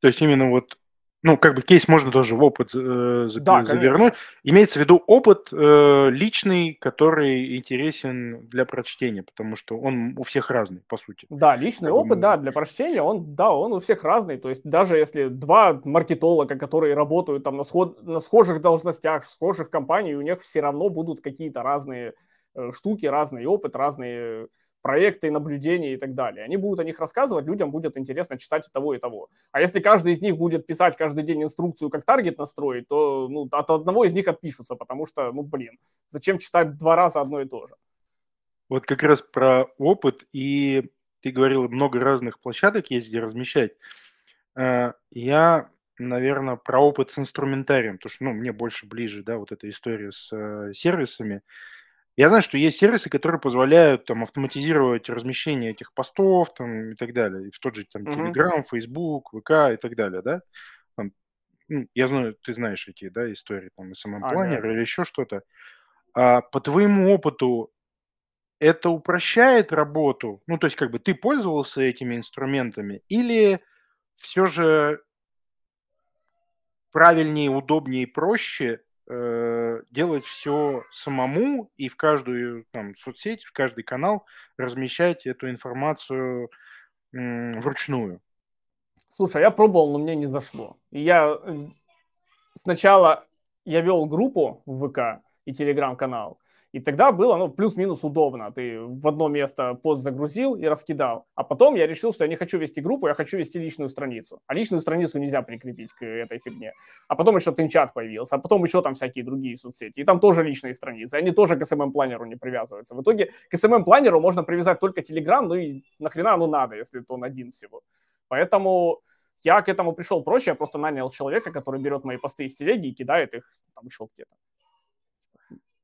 То есть именно вот ну, как бы кейс можно тоже в опыт э, да, завернуть. Конечно. Имеется в виду опыт э, личный, который интересен для прочтения, потому что он у всех разный, по сути.
Да, личный как опыт, да, для прочтения, он, да, он у всех разный. То есть даже если два маркетолога, которые работают там на, сход, на схожих должностях, в схожих компаниях, у них все равно будут какие-то разные э, штуки, разный опыт, разные проекты, наблюдения и так далее. Они будут о них рассказывать, людям будет интересно читать и того, и того. А если каждый из них будет писать каждый день инструкцию, как таргет настроить, то ну, от одного из них отпишутся, потому что, ну, блин, зачем читать два раза одно и то же?
Вот как раз про опыт, и ты говорил, много разных площадок есть, где размещать. Э, я, наверное, про опыт с инструментарием, потому что, ну, мне больше ближе, да, вот эта история с э, сервисами. Я знаю, что есть сервисы, которые позволяют там автоматизировать размещение этих постов там, и так далее. И в тот же там Мгм. Telegram, Facebook, ВК и так далее, да? Там, ну, я знаю, ты знаешь эти, да, истории, там, SMM-планер Ага. или еще что-то. А по твоему опыту это упрощает работу? Ну, то есть как бы ты пользовался этими инструментами или все же правильнее, удобнее и проще э, делать все самому и в каждую там, соцсеть, в каждый канал размещать эту информацию м, вручную.
Слушай, я пробовал, но мне не зашло. Я э, сначала я вел группу в ВК и телеграм-канал, и тогда было, ну, плюс-минус удобно. Ты в одно место пост загрузил и раскидал. А потом я решил, что я не хочу вести группу, я хочу вести личную страницу. А личную страницу нельзя прикрепить к этой фигне. А потом еще Тинчат появился, а потом еще там всякие другие соцсети. И там тоже личные страницы. Они тоже к SMM-планеру не привязываются. В итоге к SMM-планеру можно привязать только Telegram, ну и нахрена оно надо, если он один всего. Поэтому я к этому пришел проще, я просто нанял человека, который берет мои посты из телеги и кидает их там еще где-то.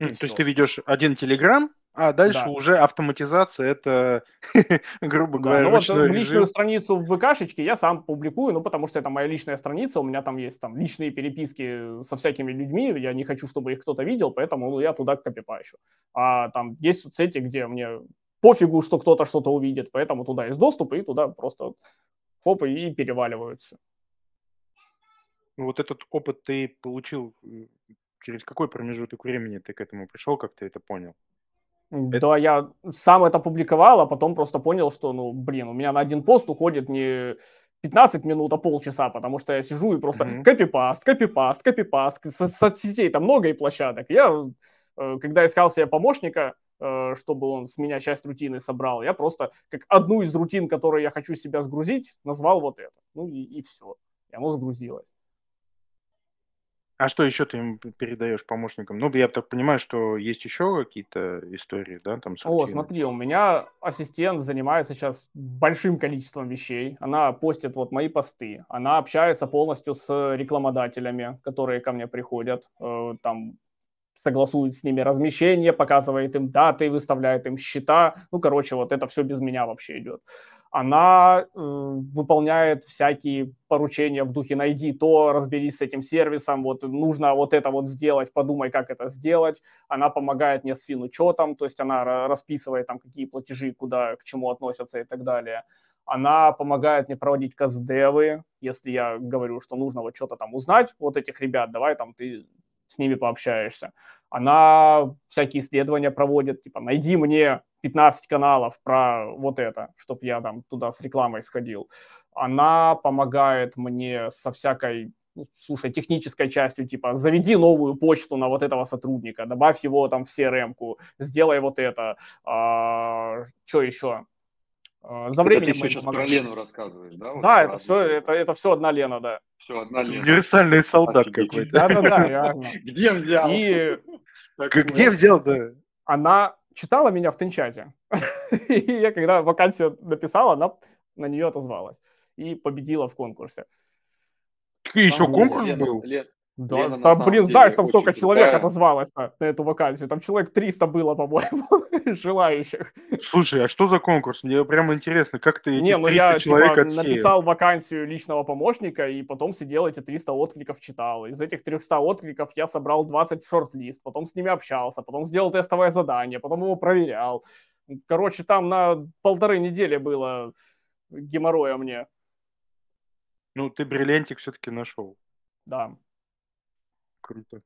Mm, то есть ты ведешь один телеграм, а дальше да. уже автоматизация, это, (laughs) грубо говоря, да, ну вот
в личную страницу в ВКшечке я сам публикую, ну, потому что это моя личная страница, у меня там есть там личные переписки со всякими людьми, я не хочу, чтобы их кто-то видел, поэтому ну, я туда копипащу. А там есть соцсети, где мне пофигу, что кто-то что-то увидит, поэтому туда есть доступ, и туда просто хоп, и переваливаются.
Вот этот опыт ты получил через какой промежуток времени ты к этому пришел, как ты это понял?
Это... Да, я сам это публиковал, а потом просто понял, что, ну, блин, у меня на один пост уходит не 15 минут, а полчаса, потому что я сижу и просто mm-hmm. копипаст, копипаст, копипаст. Со- соцсетей там много и площадок. Я, э, когда искал себе помощника, э, чтобы он с меня часть рутины собрал, я просто как одну из рутин, которые я хочу себя сгрузить, назвал вот это. Ну и, и все. И оно сгрузилось.
А что еще ты им передаешь помощникам? Ну, я так понимаю, что есть еще какие-то истории, да, там
с О, смотри, у меня ассистент занимается сейчас большим количеством вещей. Она постит вот мои посты, она общается полностью с рекламодателями, которые ко мне приходят, э, там согласует с ними размещение, показывает им даты, выставляет им счета. Ну, короче, вот это все без меня вообще идет она э, выполняет всякие поручения в духе «найди то, разберись с этим сервисом, вот нужно вот это вот сделать, подумай, как это сделать». Она помогает мне с финучетом, то есть она расписывает там, какие платежи, куда, к чему относятся и так далее. Она помогает мне проводить каздевы, если я говорю, что нужно вот что-то там узнать, вот этих ребят, давай там ты с ними пообщаешься. Она всякие исследования проводит, типа, найди мне 15 каналов про вот это, чтобы я там туда с рекламой сходил. Она помогает мне со всякой ну, слушай, технической частью, типа, заведи новую почту на вот этого сотрудника, добавь его там в CRM-ку, сделай вот это. А, что еще?
А, за временем ты сейчас про Лену рассказываешь, да?
Вот да, это все, это, это все одна Лена, да.
Все одна Лена.
Универсальный солдат какой-то.
Да-да-да, (laughs) реально.
Где взял?
И... (laughs)
Где взял, да?
Она читала меня в Тенчате. (laughs) И я, когда вакансию написал, она на нее отозвалась и победила в конкурсе.
Еще конкурс был?
Да, Лена, там, блин, знаешь, там столько человек крутая. отозвалось на, на эту вакансию. Там человек 300 было, по-моему, (laughs) желающих.
Слушай, а что за конкурс? Мне прям интересно, как ты
Не, ну я типа, написал вакансию личного помощника, и потом сидел эти 300 откликов читал. Из этих 300 откликов я собрал 20 шорт-лист, потом с ними общался, потом сделал тестовое задание, потом его проверял. Короче, там на полторы недели было геморроя мне.
Ну, ты бриллиантик все-таки нашел.
Да.
Круто.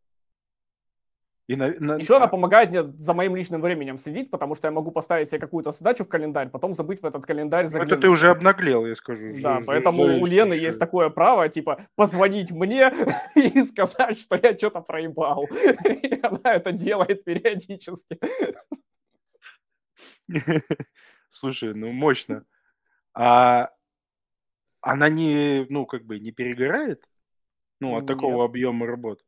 И на, на... Еще она а помогает мне за моим личным временем следить, потому что я могу поставить себе какую-то задачу в календарь, потом забыть в этот календарь
заглянуть. Это ты уже обнаглел, я скажу.
Да, за, поэтому за у Лены есть такое право, типа, позвонить мне (laughs) и сказать, что я что-то проебал. И она это делает периодически. (laughs)
Слушай, ну мощно. А она не, ну, как бы не перегорает? Ну, от такого объема работ?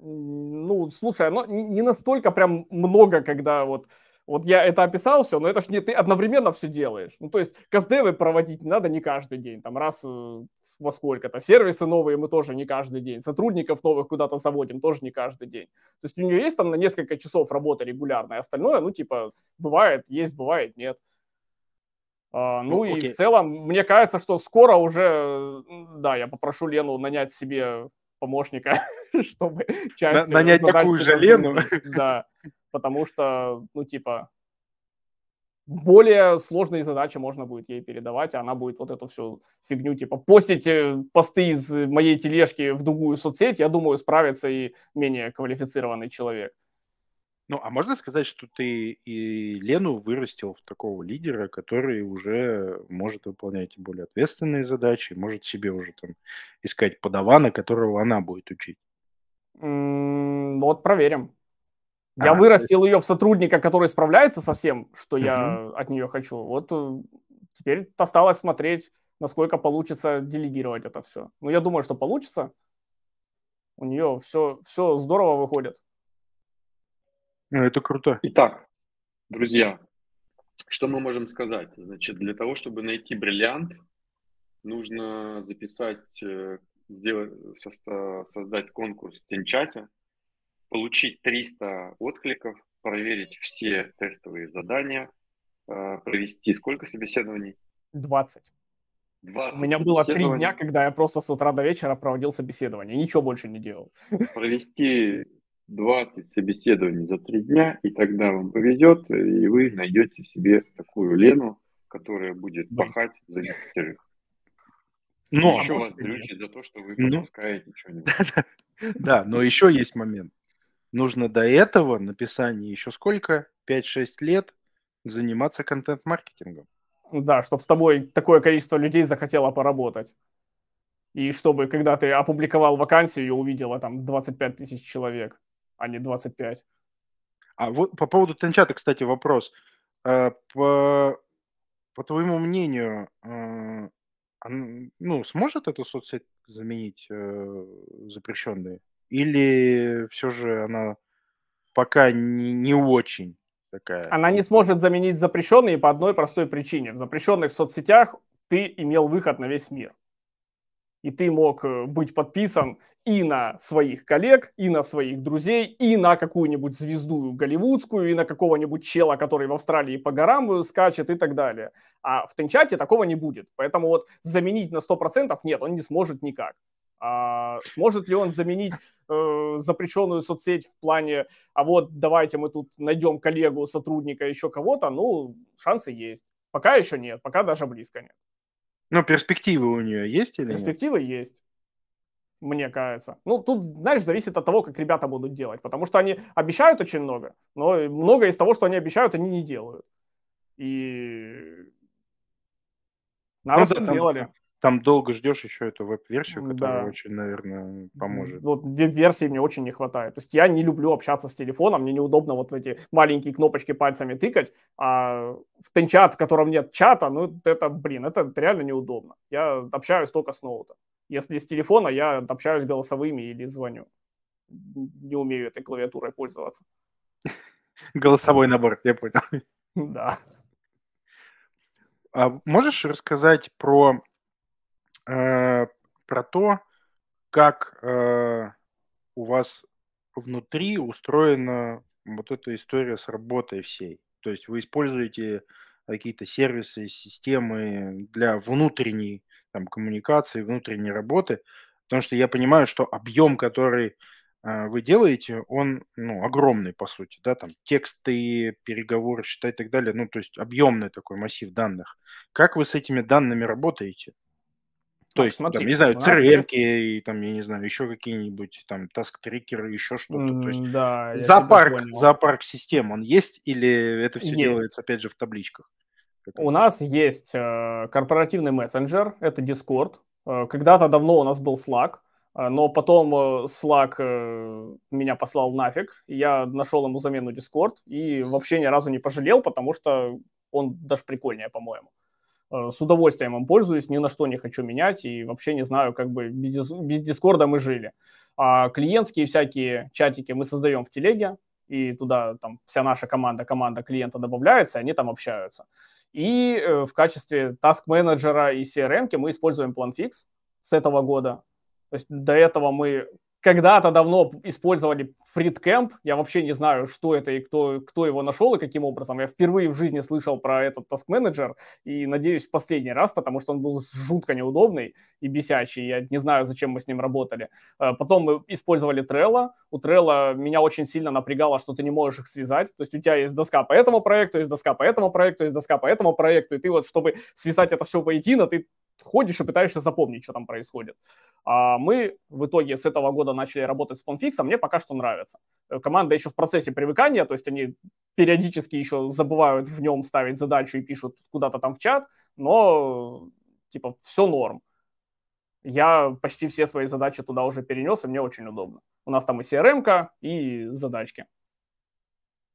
Ну, слушай, оно не настолько прям много, когда вот вот я это описал все, но это ж не ты одновременно все делаешь. Ну, то есть каздевы проводить не надо не каждый день, там раз э, во сколько-то. Сервисы новые мы тоже не каждый день. Сотрудников новых куда-то заводим тоже не каждый день. То есть у нее есть там на несколько часов работы регулярная, остальное, ну, типа, бывает, есть, бывает, нет. А, ну, ну и окей. в целом, мне кажется, что скоро уже, да, я попрошу Лену нанять себе помощника, (laughs) (laughs) чтобы
часть... Нанять такую же Лену? (laughs)
Да, потому что, ну, типа, более сложные задачи можно будет ей передавать, а она будет вот эту всю фигню, типа, постить э, посты из моей тележки в другую соцсеть, я думаю, справится и менее квалифицированный человек.
Ну, а можно сказать, что ты и Лену вырастил в такого лидера, который уже может выполнять более ответственные задачи, может себе уже там искать подавана, которого она будет учить?
Вот проверим. Я А, вырастил ее в сотрудника, который справляется со всем, что Мгм. я от нее хочу. Вот э, теперь осталось смотреть, насколько получится делегировать это все. Ну, я думаю, что получится. У нее все, все здорово выходит.
Ну, это круто.
Итак, друзья, что мы можем сказать? Значит, для того, чтобы найти бриллиант, нужно записать, э, сделать, создать конкурс в Тенчате, получить 300 откликов, проверить все тестовые задания, э, провести сколько собеседований?
20. 20 У меня было три дня, когда я просто с утра до вечера проводил собеседование, ничего больше не делал. (laughs)
Провести 20 собеседований за три дня, и тогда вам повезет, и вы найдете себе такую Лену, которая будет пахать за некоторых. Но еще вас дрючит за то, что вы ну. пропускаете ну, что-нибудь.
Да, но еще есть момент. Нужно до этого написания еще сколько? 5-6 лет заниматься контент-маркетингом.
Да, чтобы с тобой такое количество людей захотело поработать. И чтобы, когда ты опубликовал вакансию, ее увидело там 25 тысяч человек а не 25.
А вот по поводу Тенчата, кстати, вопрос. Э, по, по твоему мнению, э, ну, сможет эту соцсеть заменить э, запрещенные? Или все же она пока не, не очень такая?
Она не сможет заменить запрещенные по одной простой причине. В запрещенных соцсетях ты имел выход на весь мир и ты мог э, быть подписан и на своих коллег, и на своих друзей, и на какую-нибудь звезду голливудскую, и на какого-нибудь чела, который в Австралии по горам скачет и так далее. А в Тенчате такого не будет. Поэтому вот заменить на 100% нет, он не сможет никак. А сможет ли он заменить э, запрещенную соцсеть в плане, а вот давайте мы тут найдем коллегу, сотрудника, еще кого-то? Ну, шансы есть. Пока еще нет, пока даже близко нет.
Ну, перспективы у нее есть или
Перспективы нет? есть, мне кажется. Ну, тут, знаешь, зависит от того, как ребята будут делать, потому что они обещают очень много, но много из того, что они обещают, они не делают. И
надо, ну, да, там, делали. Там долго ждешь еще эту веб-версию, которая да. очень, наверное, поможет.
Вот веб-версии мне очень не хватает. То есть я не люблю общаться с телефоном, мне неудобно вот эти маленькие кнопочки пальцами тыкать, а в тенчат, в котором нет чата, ну это, блин, это реально неудобно. Я общаюсь только с ноута. Если с телефона, я общаюсь голосовыми или звоню. Не умею этой клавиатурой пользоваться. (laughs)
Голосовой набор, я понял. (laughs)
Да.
А можешь рассказать про Э, про то, как э, у вас внутри устроена вот эта история с работой всей. То есть вы используете какие-то сервисы, системы для внутренней там, коммуникации, внутренней работы, потому что я понимаю, что объем, который э, вы делаете, он ну, огромный, по сути, да, там тексты, переговоры, счета и так далее, ну, то есть объемный такой массив данных. Как вы с этими данными работаете? То есть, смотри, там, не знаю, crm и там, я не знаю, еще какие-нибудь там таск-трекеры, еще что-то. То есть
да,
зоопарк, зоопарк систем, он есть или это все есть. делается опять же в табличках?
У нас есть э, корпоративный мессенджер, это Discord. Э, когда-то давно у нас был Slack, э, но потом Slack меня послал нафиг. Я нашел ему замену Discord и вообще ни разу не пожалел, потому что он даже прикольнее, по-моему. С удовольствием им пользуюсь, ни на что не хочу менять и вообще не знаю, как бы без, без мы жили. А клиентские всякие чатики мы создаем в телеге, и туда там вся наша команда, команда клиента добавляется, и они там общаются. И э, в качестве task-менеджера и CRM мы используем PlanFix с этого года. То есть до этого мы когда-то давно использовали FreeCamp. Я вообще не знаю, что это и кто, кто его нашел и каким образом. Я впервые в жизни слышал про этот Task Manager и надеюсь в последний раз, потому что он был жутко неудобный и бесячий. Я не знаю, зачем мы с ним работали. Э, потом мы использовали Trello. У Trello меня очень сильно напрягало, что ты не можешь их связать. То есть у тебя есть доска по этому проекту, есть доска по этому проекту, есть доска по этому проекту, и ты вот, чтобы связать это все воедино, ты ходишь и пытаешься запомнить, что там происходит. А мы в итоге с этого года начали работать с PonFix, мне пока что нравится. Э, команда еще в процессе привыкания, то есть они периодически еще забывают в нем ставить задачу и пишут куда-то там в чат, но типа все норм. Я почти все свои задачи туда уже перенес, и мне очень удобно. У нас там и CRM, и задачки.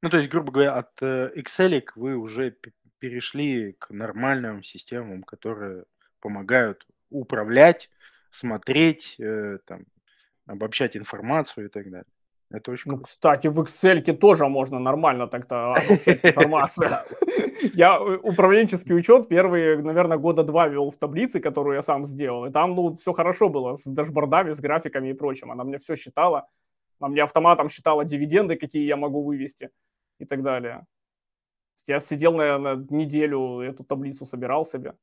Ну, то есть, грубо говоря, от э, Excel вы уже перешли к нормальным системам, которые помогают управлять, смотреть, э, там, обобщать информацию и так далее.
Это очень Ну, кстати, в Excel тоже можно нормально так-то обобщать (laughs) информацию. Я э, управленческий учет первые, наверное, года два вел в таблице, которую я сам сделал. И там, ну, все хорошо было с дашбордами, с графиками и прочим. Она мне все считала. Она мне автоматом считала дивиденды, какие я могу вывести и так далее. Я сидел, наверное, неделю эту таблицу собирал себе.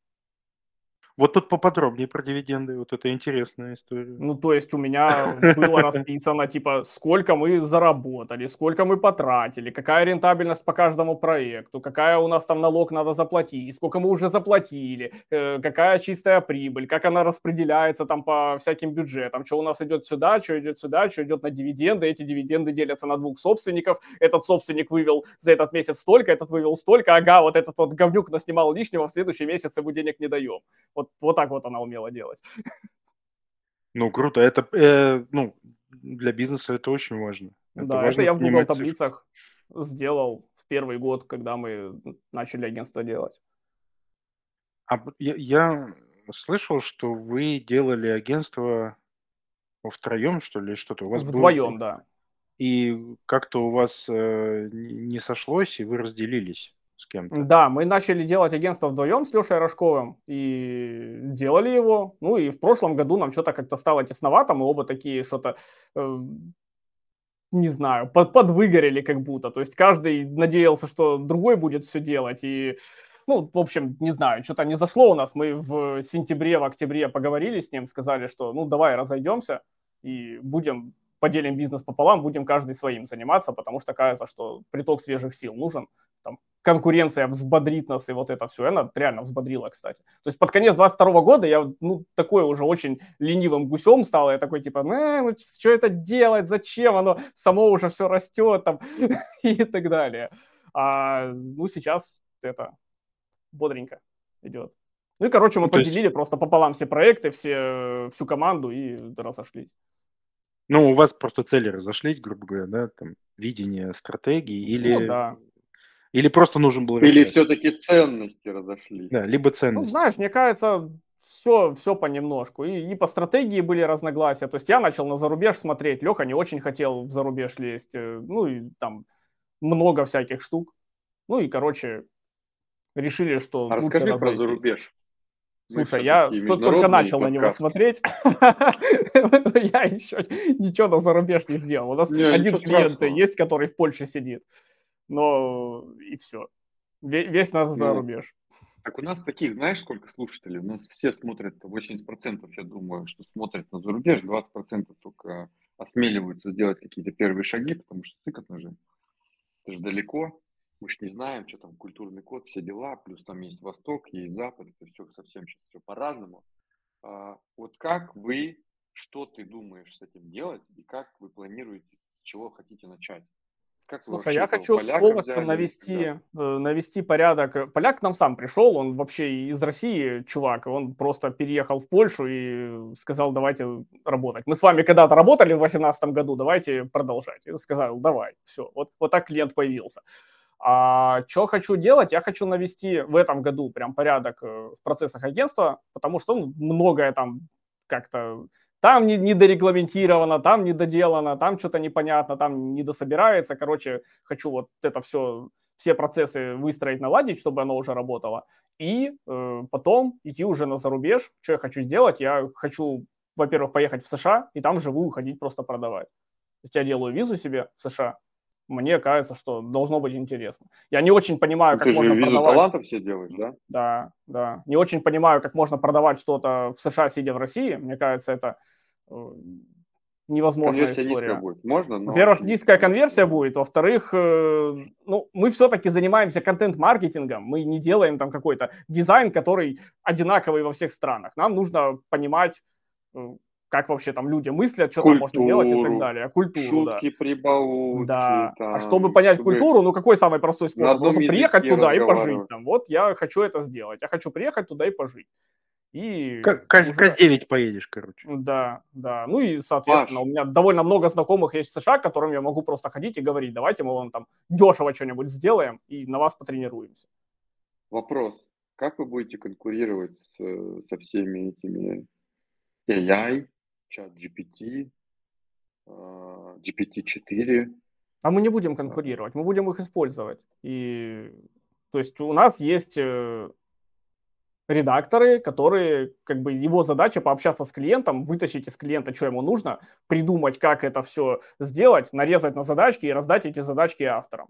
Вот тут поподробнее про дивиденды, вот это интересная история.
Ну, то есть у меня было расписано, типа, сколько мы заработали, сколько мы потратили, какая рентабельность по каждому проекту, какая у нас там налог надо заплатить, сколько мы уже заплатили, э, какая чистая прибыль, как она распределяется там по всяким бюджетам, что у нас идет сюда, что идет сюда, что идет на дивиденды, эти дивиденды делятся на двух собственников, этот собственник вывел за этот месяц столько, этот вывел столько, ага, вот этот вот говнюк наснимал лишнего, в следующий месяц ему денег не даем. Вот так вот она умела делать.
Ну, круто. Это, э, ну, для бизнеса это очень важно.
Это да, важно это я в Google таблицах сделал в первый год, когда мы начали агентство делать.
А я, я слышал, что вы делали агентство втроем, что ли, что-то у вас
Вдвоем, было... да.
И как-то у вас э, не сошлось, и вы разделились с кем-то.
Да, мы начали делать агентство вдвоем с Лешей Рожковым и делали его. Ну и в прошлом году нам что-то как-то стало тесновато, мы оба такие что-то, э, не знаю, под, подвыгорели как будто. То есть каждый надеялся, что другой будет все делать и ну, в общем, не знаю, что-то не зашло у нас. Мы в сентябре, в октябре поговорили с ним, сказали, что ну давай разойдемся и будем поделим бизнес пополам, будем каждый своим заниматься, потому что кажется, что приток свежих сил нужен. Там, конкуренция взбодрит нас, и вот это все. И она реально взбодрила, кстати. То есть под конец 22 года я, ну, такой уже очень ленивым гусем стал. Я такой, типа, э, ну, что это делать, зачем? Оно само уже все растет там (laughs) и так далее. А, ну, сейчас это бодренько идет. Ну и, короче, мы ну, поделили есть... просто пополам все проекты, все, всю команду и разошлись.
Ну, у вас просто цели разошлись, грубо говоря, да, там, видение стратегии или...
Ну, да.
Или просто нужен был...
Или все-таки ценности разошлись.
Да, либо ну, ценности.
Ну, знаешь, мне кажется, все, все понемножку. И, и по стратегии были разногласия. То есть я начал на зарубеж смотреть. Леха не очень хотел в зарубеж лезть. Э, ну и там много всяких штук. Ну и, короче, решили, что
а расскажи разойтись. про зарубеж.
Слушай, я тут только начал подкасты. на него смотреть. (laughs) я еще ничего на зарубеж не сделал. У нас один клиент есть, который в Польше сидит. Но и все. Весь нас за рубеж.
Так у нас таких, знаешь, сколько слушателей? У нас все смотрят, 80%, я думаю, что смотрят на зарубеж, 20% только осмеливаются сделать какие-то первые шаги, потому что сыкотно же. Это же далеко мы же не знаем, что там культурный код, все дела, плюс там есть Восток, есть Запад, это все совсем сейчас все по-разному. А, вот как вы, что ты думаешь с этим делать и как вы планируете, с чего хотите начать?
Как Слушай, я хочу полностью взяли, навести, да? Э, навести порядок. Поляк к нам сам пришел, он вообще из России чувак, он просто переехал в Польшу и сказал, давайте работать. Мы с вами когда-то работали в 2018 году, давайте продолжать. И сказал, давай, все, вот, вот так клиент появился. А что хочу делать? Я хочу навести в этом году прям порядок э, в процессах агентства, потому что ну, многое там как-то там не, недорегламентировано, там недоделано, там что-то непонятно, там недособирается. Короче, хочу вот это все, все процессы выстроить, наладить, чтобы оно уже работало. И э, потом идти уже на зарубеж. Что я хочу сделать? Я хочу, во-первых, поехать в США и там вживую ходить просто продавать. То есть я делаю визу себе в США, мне кажется, что должно быть интересно. Я не очень понимаю,
ну, как Ты
можно
же продавать... талантов все делаешь, да?
Да, да. Не очень понимаю, как можно продавать что-то в США, сидя в России. Мне кажется, это Э, невозможная конверсия история.
будет. Можно, но...
Во-первых, низкая конверсия будет. Во-вторых, э, ну, мы все-таки занимаемся контент-маркетингом. Мы не делаем там какой-то дизайн, который одинаковый во всех странах. Нам нужно понимать, э, как вообще там люди мыслят, что культуру, там можно делать и так далее. Культуру,
шутки, да. прибаутки.
Да. Там, а чтобы понять чтобы культуру, ну какой самый простой способ? Просто приехать туда и пожить там. Вот я хочу это сделать. Я хочу приехать туда и пожить.
И как, уже... К9 поедешь, короче.
Да, да. Ну и, соответственно, Паш. у меня довольно много знакомых есть в США, которым я могу просто ходить и говорить, давайте мы вам там дешево что-нибудь сделаем и на вас потренируемся.
Вопрос. Как вы будете конкурировать с, со всеми этими AI, чат GPT, GPT-4?
А мы не будем конкурировать, мы будем их использовать. И то есть у нас есть э, редакторы, которые, как бы, его задача пообщаться с клиентом, вытащить из клиента, что ему нужно, придумать, как это все сделать, нарезать на задачки и раздать эти задачки авторам.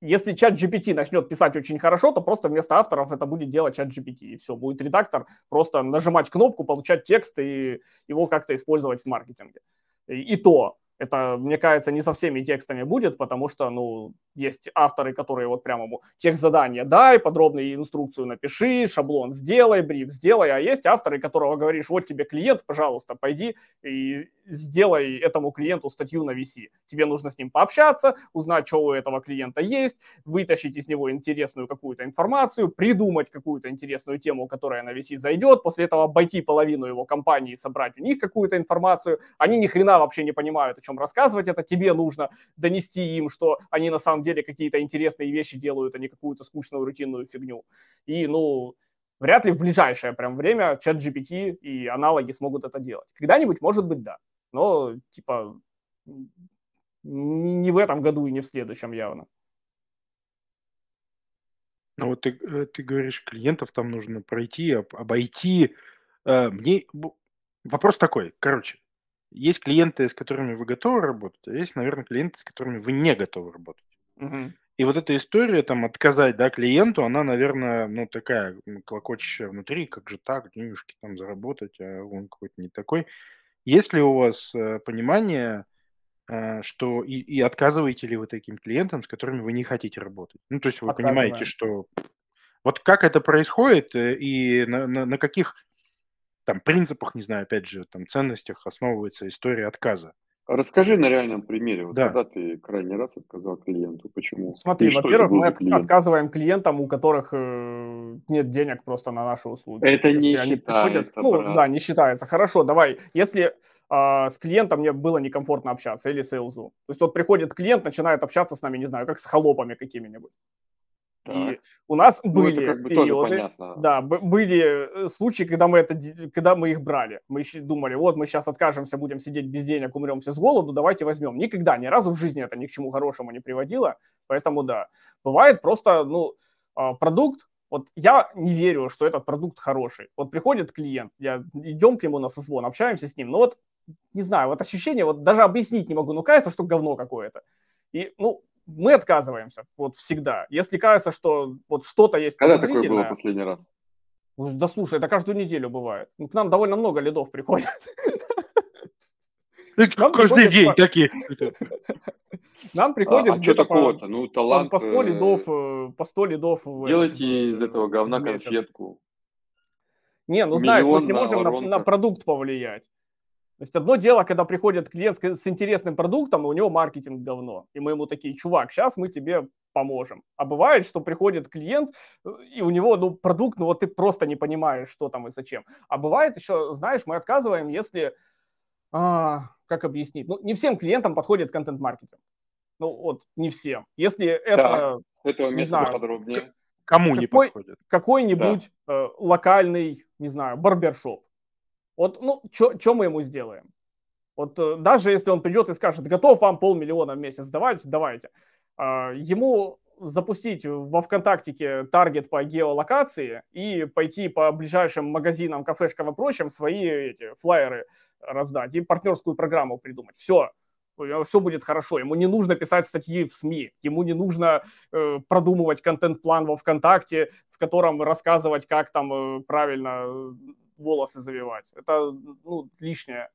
Если чат GPT начнет писать очень хорошо, то просто вместо авторов это будет делать чат GPT. И все, будет редактор просто нажимать кнопку, получать текст и его как-то использовать в маркетинге. И, и то это, мне кажется, не со всеми текстами будет, потому что, ну, есть авторы, которые вот прямо текст задания дай, подробную инструкцию напиши, шаблон сделай, бриф сделай, а есть авторы, которого говоришь, вот тебе клиент, пожалуйста, пойди и сделай этому клиенту статью на VC. Тебе нужно с ним пообщаться, узнать, что у этого клиента есть, вытащить из него интересную какую-то информацию, придумать какую-то интересную тему, которая на VC зайдет, после этого обойти половину его компании, собрать у них какую-то информацию. Они ни хрена вообще не понимают, о чем рассказывать это, тебе нужно донести им, что они на самом деле какие-то интересные вещи делают, а не какую-то скучную рутинную фигню. И, ну, вряд ли в ближайшее прям время чат GPT и аналоги смогут это делать. Когда-нибудь, может быть, да. Но, типа, не в этом году и не в следующем явно.
Ну вот ты, э, ты говоришь, клиентов там нужно пройти, обойти. Э, мне вопрос такой, короче, есть клиенты, с которыми вы готовы работать, а есть, наверное, клиенты, с которыми вы не готовы работать.
Угу.
И вот эта история, там, отказать, да, клиенту, она, наверное, ну, такая клокочущая внутри, как же так, денежки там заработать, а он какой-то не такой. Есть ли у вас э, понимание, э, что и, и отказываете ли вы таким клиентам, с которыми вы не хотите работать? Ну, то есть вы понимаете, что вот как это происходит э, и на, на, на каких там принципах, не знаю, опять же, там ценностях основывается история отказа.
Расскажи на реальном примере, вот да. когда ты крайний раз отказал клиенту, почему?
Смотри, И во-первых, мы клиент? отказываем клиентам, у которых э, нет денег просто на наши услуги.
Это не считается.
ну, да, не считается. Хорошо, давай, если э, с клиентом мне было некомфортно общаться или сейлзу. То есть вот приходит клиент, начинает общаться с нами, не знаю, как с холопами какими-нибудь. И у нас ну, были как бы периоды, да, были э, случаи, когда мы это, когда мы их брали. Мы думали, вот мы сейчас откажемся, будем сидеть без денег, умрем все с голоду, давайте возьмем. Никогда, ни разу в жизни это ни к чему хорошему не приводило, поэтому да. Бывает просто, ну, а, продукт, вот я не верю, что этот продукт хороший. Вот приходит клиент, я идем к нему на созвон, общаемся с ним, но вот не знаю, вот ощущение, вот даже объяснить не могу, ну кажется, что говно какое-то. И, ну, мы отказываемся, вот всегда. Если кажется, что вот что-то есть
Когда такое было последний раз?
Ну, да слушай, это каждую неделю бывает. Ну, к нам довольно много лидов приходит.
Каждый день такие.
Нам приходит
а, а что такого-то? Ну, талант...
По 100 лидов, э, по 100 лидов.
Делайте из этого говна конфетку.
Не, ну знаешь, мы же не можем на, на продукт повлиять. То есть одно дело, когда приходит клиент с, интересным продуктом, и у него маркетинг говно. И мы ему такие, чувак, сейчас мы тебе поможем. А бывает, что приходит клиент, э, и у него ну, продукт, ну вот ты просто не понимаешь, что там и зачем. А бывает еще, знаешь, мы отказываем, если, а, как объяснить, ну не всем клиентам подходит контент-маркетинг. Ну вот, не всем. Если это,
да, этого не знаю, подробнее.
Кому какой, не подходит?
Какой-нибудь да. э, локальный, не знаю, барбершоп вот, ну, что мы ему сделаем? Вот э, даже если он придет и скажет, готов вам полмиллиона в месяц давать, давайте. А, ему запустить во ВКонтактике таргет по геолокации и пойти по ближайшим магазинам, кафешкам и прочим свои эти флайеры раздать и партнерскую программу придумать. Все, все будет хорошо. Ему не нужно писать статьи в СМИ, ему не нужно э, продумывать контент-план во ВКонтакте, в котором рассказывать, как там э, правильно волосы завивать. Это ну, лишнее.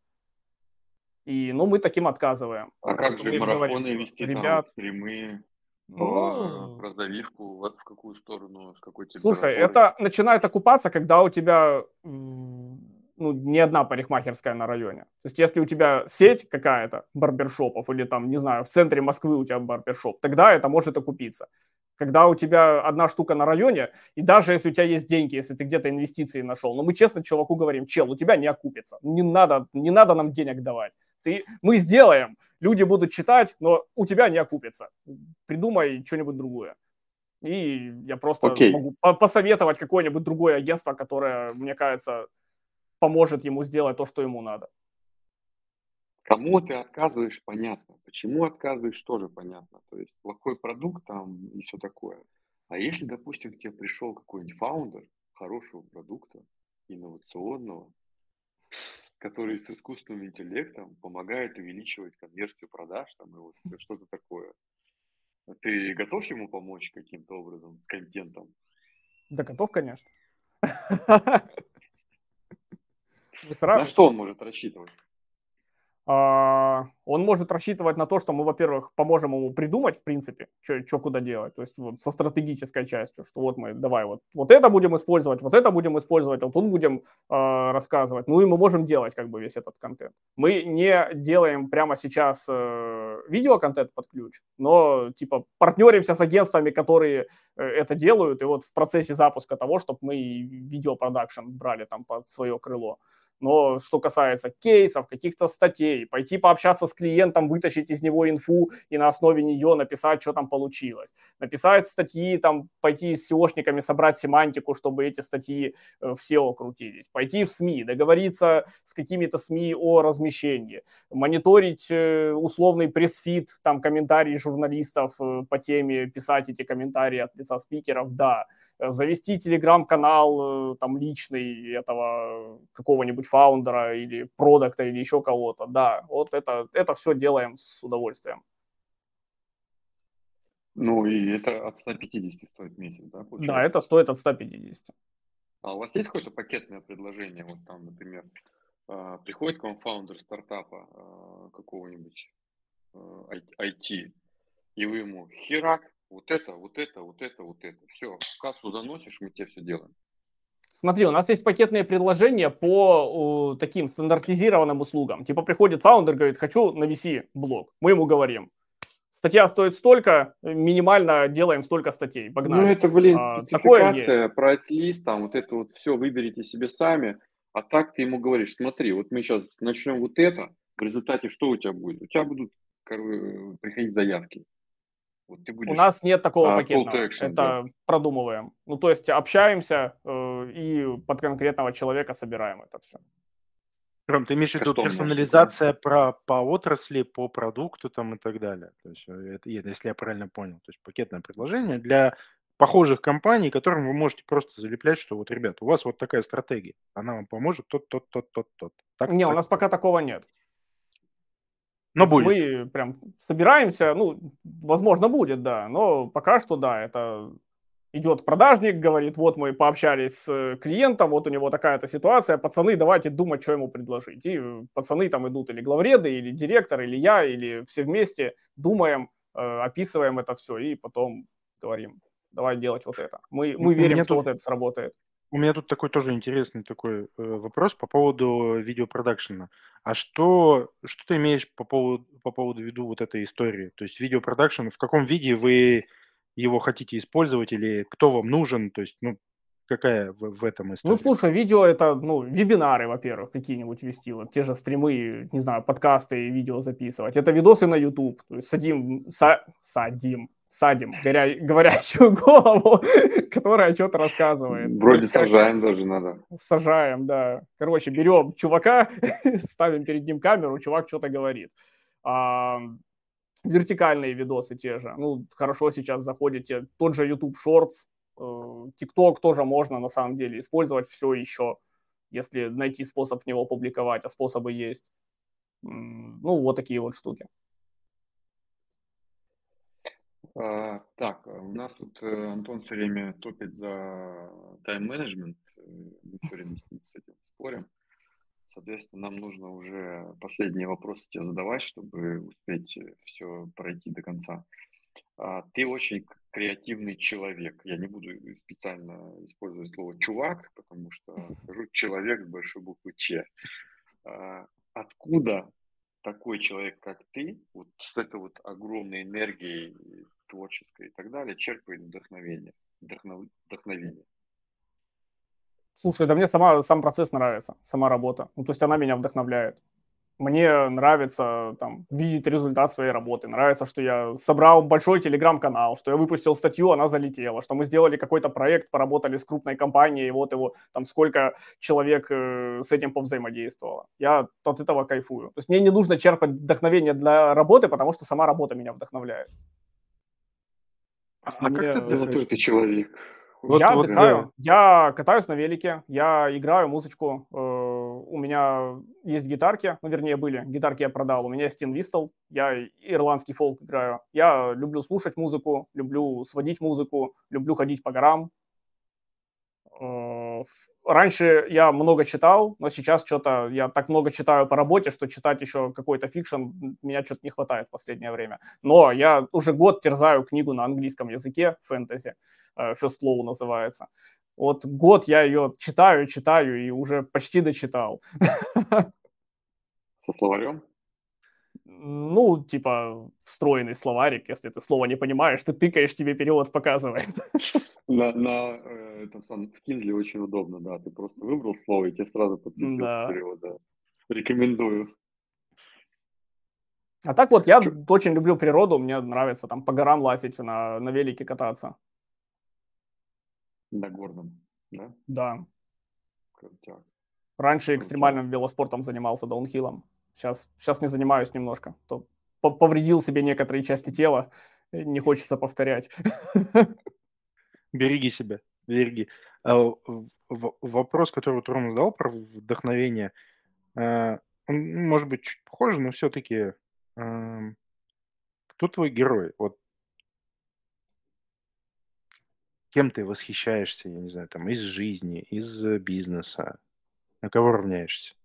И, ну, мы таким отказываем.
А как же марафоны говорим, вести, ребят, там, стримы, ну, про завивку, в, в какую сторону, с какой
Слушай, это начинает окупаться, когда у тебя ну, не одна парикмахерская на районе. То есть, если у тебя сеть какая-то барбершопов или там, не знаю, в центре Москвы у тебя барбершоп, тогда это может окупиться когда у тебя одна штука на районе, и даже если у тебя есть деньги, если ты где-то инвестиции нашел, но мы честно чуваку говорим, чел, у тебя не окупится, не надо, не надо нам денег давать. Ты, мы сделаем, люди будут читать, но у тебя не окупится. Придумай что-нибудь другое. И я просто okay. могу посоветовать какое-нибудь другое агентство, которое, мне кажется, поможет ему сделать то, что ему надо.
Кому ты отказываешь, понятно. Почему отказываешь, тоже понятно. То есть плохой продукт там и все такое. А если, допустим, к тебе пришел какой-нибудь фаундер хорошего продукта, инновационного, который с искусственным интеллектом помогает увеличивать конверсию продаж там, и вот что-то такое. Ты готов ему помочь каким-то образом с контентом?
Да готов, конечно. (laughs)
На что он может рассчитывать?
А, он может рассчитывать на то, что мы, во-первых, поможем ему придумать, в принципе, что куда делать, то есть вот со стратегической частью, что вот мы, давай, вот, вот это будем использовать, вот это будем использовать, вот тут будем э, рассказывать, ну и мы можем делать как бы весь этот контент. Мы не делаем прямо сейчас э, видеоконтент под ключ, но типа партнеримся с агентствами, которые э, это делают, и вот в процессе запуска того, чтобы мы видеопродакшн брали там под свое крыло. Но что касается кейсов, каких-то статей, пойти пообщаться с клиентом, вытащить из него инфу и на основе нее написать, что там получилось. Написать статьи, там, пойти с SEOшниками собрать семантику, чтобы эти статьи э, в SEO крутились. Пойти в СМИ, договориться с какими-то СМИ о размещении. Мониторить э, условный Pressfeed, там, комментарии журналистов э, по теме, писать эти комментарии от лица спикеров, да. Завести телеграм-канал э, там личный этого какого-нибудь фаундера или продукта или еще кого-то. Да, вот это, это все делаем с удовольствием.
Ну и это от 150 стоит месяц, да?
Получается? Да, это стоит от 150.
А у вас есть какое-то пакетное предложение? Вот там, например, а, приходит к вам фаундер стартапа а, какого-нибудь IT, и вы ему херак, вот это, вот это, вот это, вот это. Все, в кассу заносишь, мы тебе все делаем.
Смотри, у нас есть пакетные предложения по uh, таким стандартизированным услугам. Типа приходит фаундер, говорит, хочу на VC блог. Мы ему говорим, статья стоит столько, минимально делаем столько статей. Погнали.
Ну это, блин, а, спецификация, прайс-лист, там вот это вот все выберите себе сами. А так ты ему говоришь, смотри, вот мы сейчас начнем вот это, в результате что у тебя будет? У тебя будут приходить заявки.
Вот ты будешь... У нас нет такого а, пакетного. Action, это да. продумываем. Ну, то есть общаемся э, и под конкретного человека собираем это все.
Ром, ты имеешь в виду персонализация про, по отрасли, по продукту там и так далее. То есть, э, это, если я правильно понял. То есть пакетное предложение для похожих компаний, которым вы можете просто залеплять, что вот, ребят, у вас вот такая стратегия, она вам поможет тот, тот, тот, тот, тот.
Так, Не, так, у нас так. пока такого нет.
Но будет.
Мы прям собираемся, ну, возможно, будет, да, но пока что, да, это идет продажник, говорит, вот мы пообщались с клиентом, вот у него такая-то ситуация, пацаны, давайте думать, что ему предложить. И пацаны там идут или главреды, или директор, или я, или все вместе думаем, э, описываем это все и потом говорим, давай делать вот это. Мы, мы верим, что тут... вот это сработает.
У меня тут такой тоже интересный такой э, вопрос по поводу видеопродакшена. А что, что ты имеешь по поводу, по поводу виду вот этой истории? То есть видеопродакшн, в каком виде вы его хотите использовать или кто вам нужен? То есть, ну, какая в, в этом история?
Ну, слушай, видео это, ну, вебинары, во-первых, какие-нибудь вести, вот те же стримы, не знаю, подкасты и видео записывать. Это видосы на YouTube, то есть садим, са, садим, садим горя... говорящую голову, (laughs) которая что-то рассказывает.
Вроде сажаем даже надо.
Сажаем, да. Короче, берем чувака, (laughs) ставим перед ним камеру, чувак что-то говорит. А, вертикальные видосы те же. Ну, хорошо сейчас заходите. Тот же YouTube Shorts, э, TikTok тоже можно на самом деле использовать все еще, если найти способ в него публиковать, а способы есть. Ну, вот такие вот штуки.
А, так, у нас тут э, Антон все время топит за тайм-менеджмент. Э, мы все время с, ним, с этим спорим. Соответственно, нам нужно уже последние вопросы тебе задавать, чтобы успеть э, все пройти до конца. А, ты очень креативный человек. Я не буду специально использовать слово чувак, потому что (laughs) скажу человек с большой буквы Ч. А, откуда такой человек, как ты, вот с этой вот огромной энергией творческой и так далее, черпает вдохновение. Вдохнов... Вдохновение.
Слушай, да мне сама, сам процесс нравится, сама работа. Ну, то есть она меня вдохновляет. Мне нравится там, видеть результат своей работы. Нравится, что я собрал большой телеграм-канал, что я выпустил статью, она залетела, что мы сделали какой-то проект, поработали с крупной компанией, вот его там сколько человек э, с этим повзаимодействовало. Я от этого кайфую. То есть мне не нужно черпать вдохновение для работы, потому что сама работа меня вдохновляет.
А, а как ты золотой ты человек?
Вот, я вот, отдыхаю, да. я катаюсь на велике, я играю музычку. Э, у меня есть гитарки, ну, вернее, были. Гитарки я продал. У меня есть Вистл, я ирландский фолк играю. Я люблю слушать музыку, люблю сводить музыку, люблю ходить по горам. Э, раньше я много читал, но сейчас что-то я так много читаю по работе, что читать еще какой-то fiction меня что-то не хватает в последнее время. Но я уже год терзаю книгу на английском языке, фэнтези, э, First Law называется. Вот год я ее читаю, читаю и уже почти дочитал.
Со словарем?
Ну, типа, встроенный словарик, если ты слово не понимаешь, ты тыкаешь, тебе перевод показывает. (laughs)
На, на э, этом самом, в Kindle очень удобно, да, ты просто выбрал слово, и тебе сразу подсветил да. перевод, да. Рекомендую.
А так вот, я Чё? очень люблю природу, мне нравится там по горам лазить, на, на велике кататься.
На горном, да?
Да. Крутяк. Раньше экстремальным велоспортом занимался, даунхиллом. Сейчас, сейчас не занимаюсь немножко. То повредил себе некоторые части тела, не хочется повторять.
Береги себя, береги. А, вопрос, который вот задал про вдохновение, а, он может быть чуть похож, но все-таки кто твой герой? Вот кем ты восхищаешься, я не знаю, там, из жизни, из бизнеса? На кого равняешься?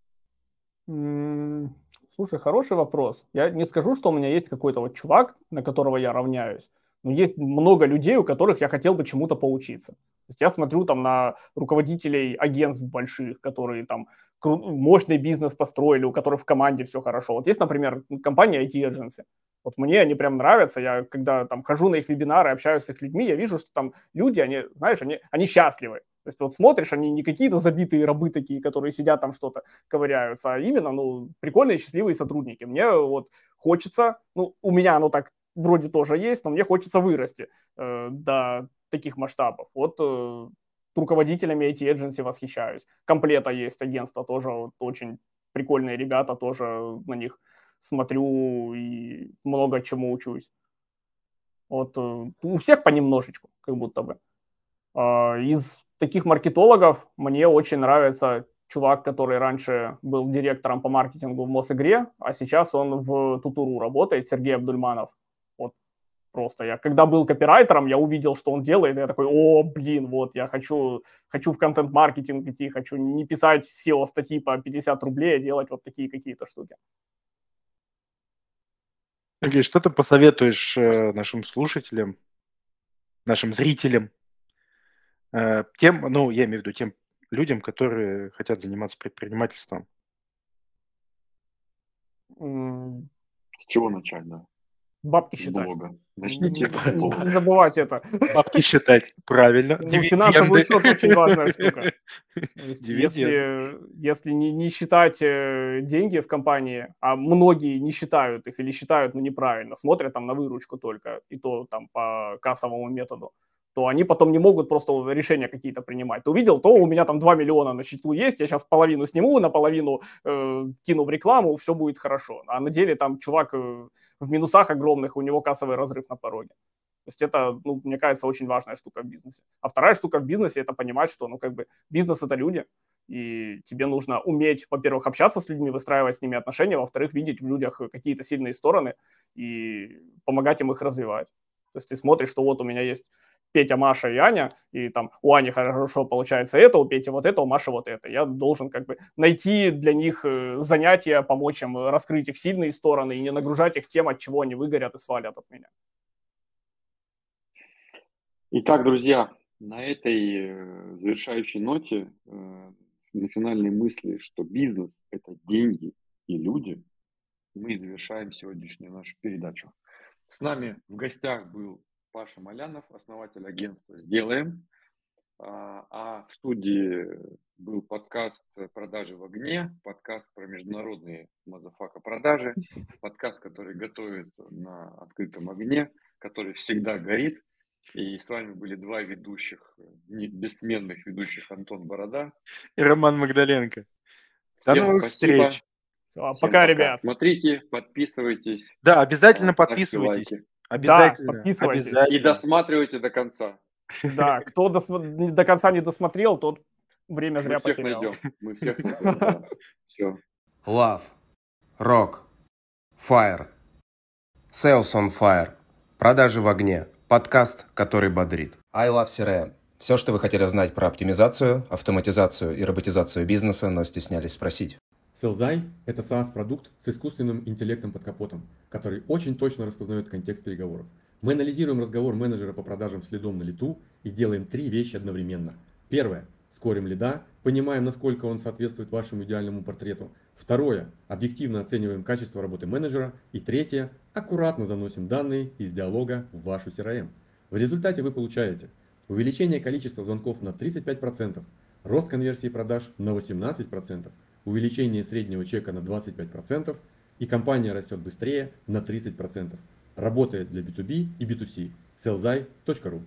Слушай, хороший вопрос. Я не скажу, что у меня есть какой-то вот чувак, на которого я равняюсь. Но есть много людей, у которых я хотел бы чему-то поучиться. То есть я смотрю там на руководителей агентств больших, которые там мощный бизнес построили, у которых в команде все хорошо. Вот есть, например, компания IT Agency. Вот мне они прям нравятся. Я когда там хожу на их вебинары, общаюсь с их людьми, я вижу, что там люди, они, знаешь, они, они счастливы. Есть вот смотришь, они не какие-то забитые рабы такие, которые сидят там что-то ковыряются, а именно, ну, прикольные, счастливые сотрудники. Мне вот хочется, ну, у меня оно так вроде тоже есть, но мне хочется вырасти э, до таких масштабов. Вот э, руководителями эти agency восхищаюсь. Комплета есть агентство тоже вот, очень прикольные ребята, тоже на них смотрю и много чему учусь. Вот э, у всех понемножечку, как будто бы. Э, из таких маркетологов мне очень нравится чувак, который раньше был директором по маркетингу в Мосигре, а сейчас он в Тутуру работает, Сергей Абдульманов. Вот просто я, когда был копирайтером, я увидел, что он делает, и я такой, о, блин, вот, я хочу, хочу в контент-маркетинг идти, хочу не писать SEO-статьи по 50 рублей, а делать вот такие какие-то штуки.
Окей, что ты посоветуешь э, нашим слушателям, нашим зрителям тем, ну, я имею в виду тем людям, которые хотят заниматься предпринимательством.
С чего начать, да?
Бабки считать.
Блога.
Начните блога. Не забывать это.
Бабки считать, правильно.
Ну, финансовый учет очень важная штука. (laughs) Если, если не, не считать э, деньги в компании, а многие не считают их или считают ну, неправильно, смотрят там на выручку только, и то там по кассовому методу, то они потом не могут просто решения какие-то принимать. Ты увидел, то у меня там 2 миллиона на счету есть, я сейчас половину сниму, наполовину э, кину в рекламу, все будет хорошо. А на деле там чувак э, в минусах огромных, у него кассовый разрыв на пороге. То есть это, ну, мне кажется, очень важная штука в бизнесе. А вторая штука в бизнесе – это понимать, что, ну, как бы, бизнес – это люди, и тебе нужно уметь, во-первых, общаться с людьми, выстраивать с ними отношения, во-вторых, видеть в людях какие-то сильные стороны и помогать им их развивать. То есть ты смотришь, что вот у меня есть Петя, Маша и Аня, и там у Ани хорошо получается это, у Пети вот это, у Маши вот это. Я должен как бы найти для них э, занятия, помочь им раскрыть их сильные стороны и не нагружать их тем, от чего они выгорят и свалят от меня.
Итак, друзья, на этой э, завершающей ноте, э, на финальной мысли, что бизнес – это деньги и люди, мы завершаем сегодняшнюю нашу передачу. С нами в гостях был Паша Молянов, основатель агентства «Сделаем». А, а в студии был подкаст «Продажи в огне», подкаст про международные motherfucker продажи, подкаст, который готовит на открытом огне, который всегда горит. И с вами были два ведущих, бессменных ведущих Антон Борода
и Роман Магдаленко.
До Всем новых спасибо. встреч.
Пока, пока, ребят.
Смотрите, подписывайтесь.
Да, обязательно подписывайтесь. Лайки. Обязательно.
Да, подписывайтесь. Обязательно.
И досматривайте до конца.
Да, кто до, до конца не досмотрел, тот время зря Мы потерял.
Всех найдем. Мы всех (laughs) найдем. Все.
Love, Rock, Fire, Sales on Fire, Продажи в огне, подкаст, который бодрит. I Love CRM. Все, что вы хотели знать про оптимизацию, автоматизацию и роботизацию бизнеса, но стеснялись спросить.
Селзай – это SaaS-продукт с искусственным интеллектом под капотом, который очень точно распознает контекст переговоров. Мы анализируем разговор менеджера по продажам следом на лету и делаем три вещи одновременно. Первое – скорим лида, понимаем, насколько он соответствует вашему идеальному портрету. Второе – объективно оцениваем качество работы менеджера. И третье – аккуратно заносим данные из диалога в вашу CRM. В результате вы получаете увеличение количества звонков на 35%, рост конверсии продаж на 18%, увеличение среднего чека на 25% и компания растет быстрее на 30%. Работает для B2B и B2C. sellzai.ru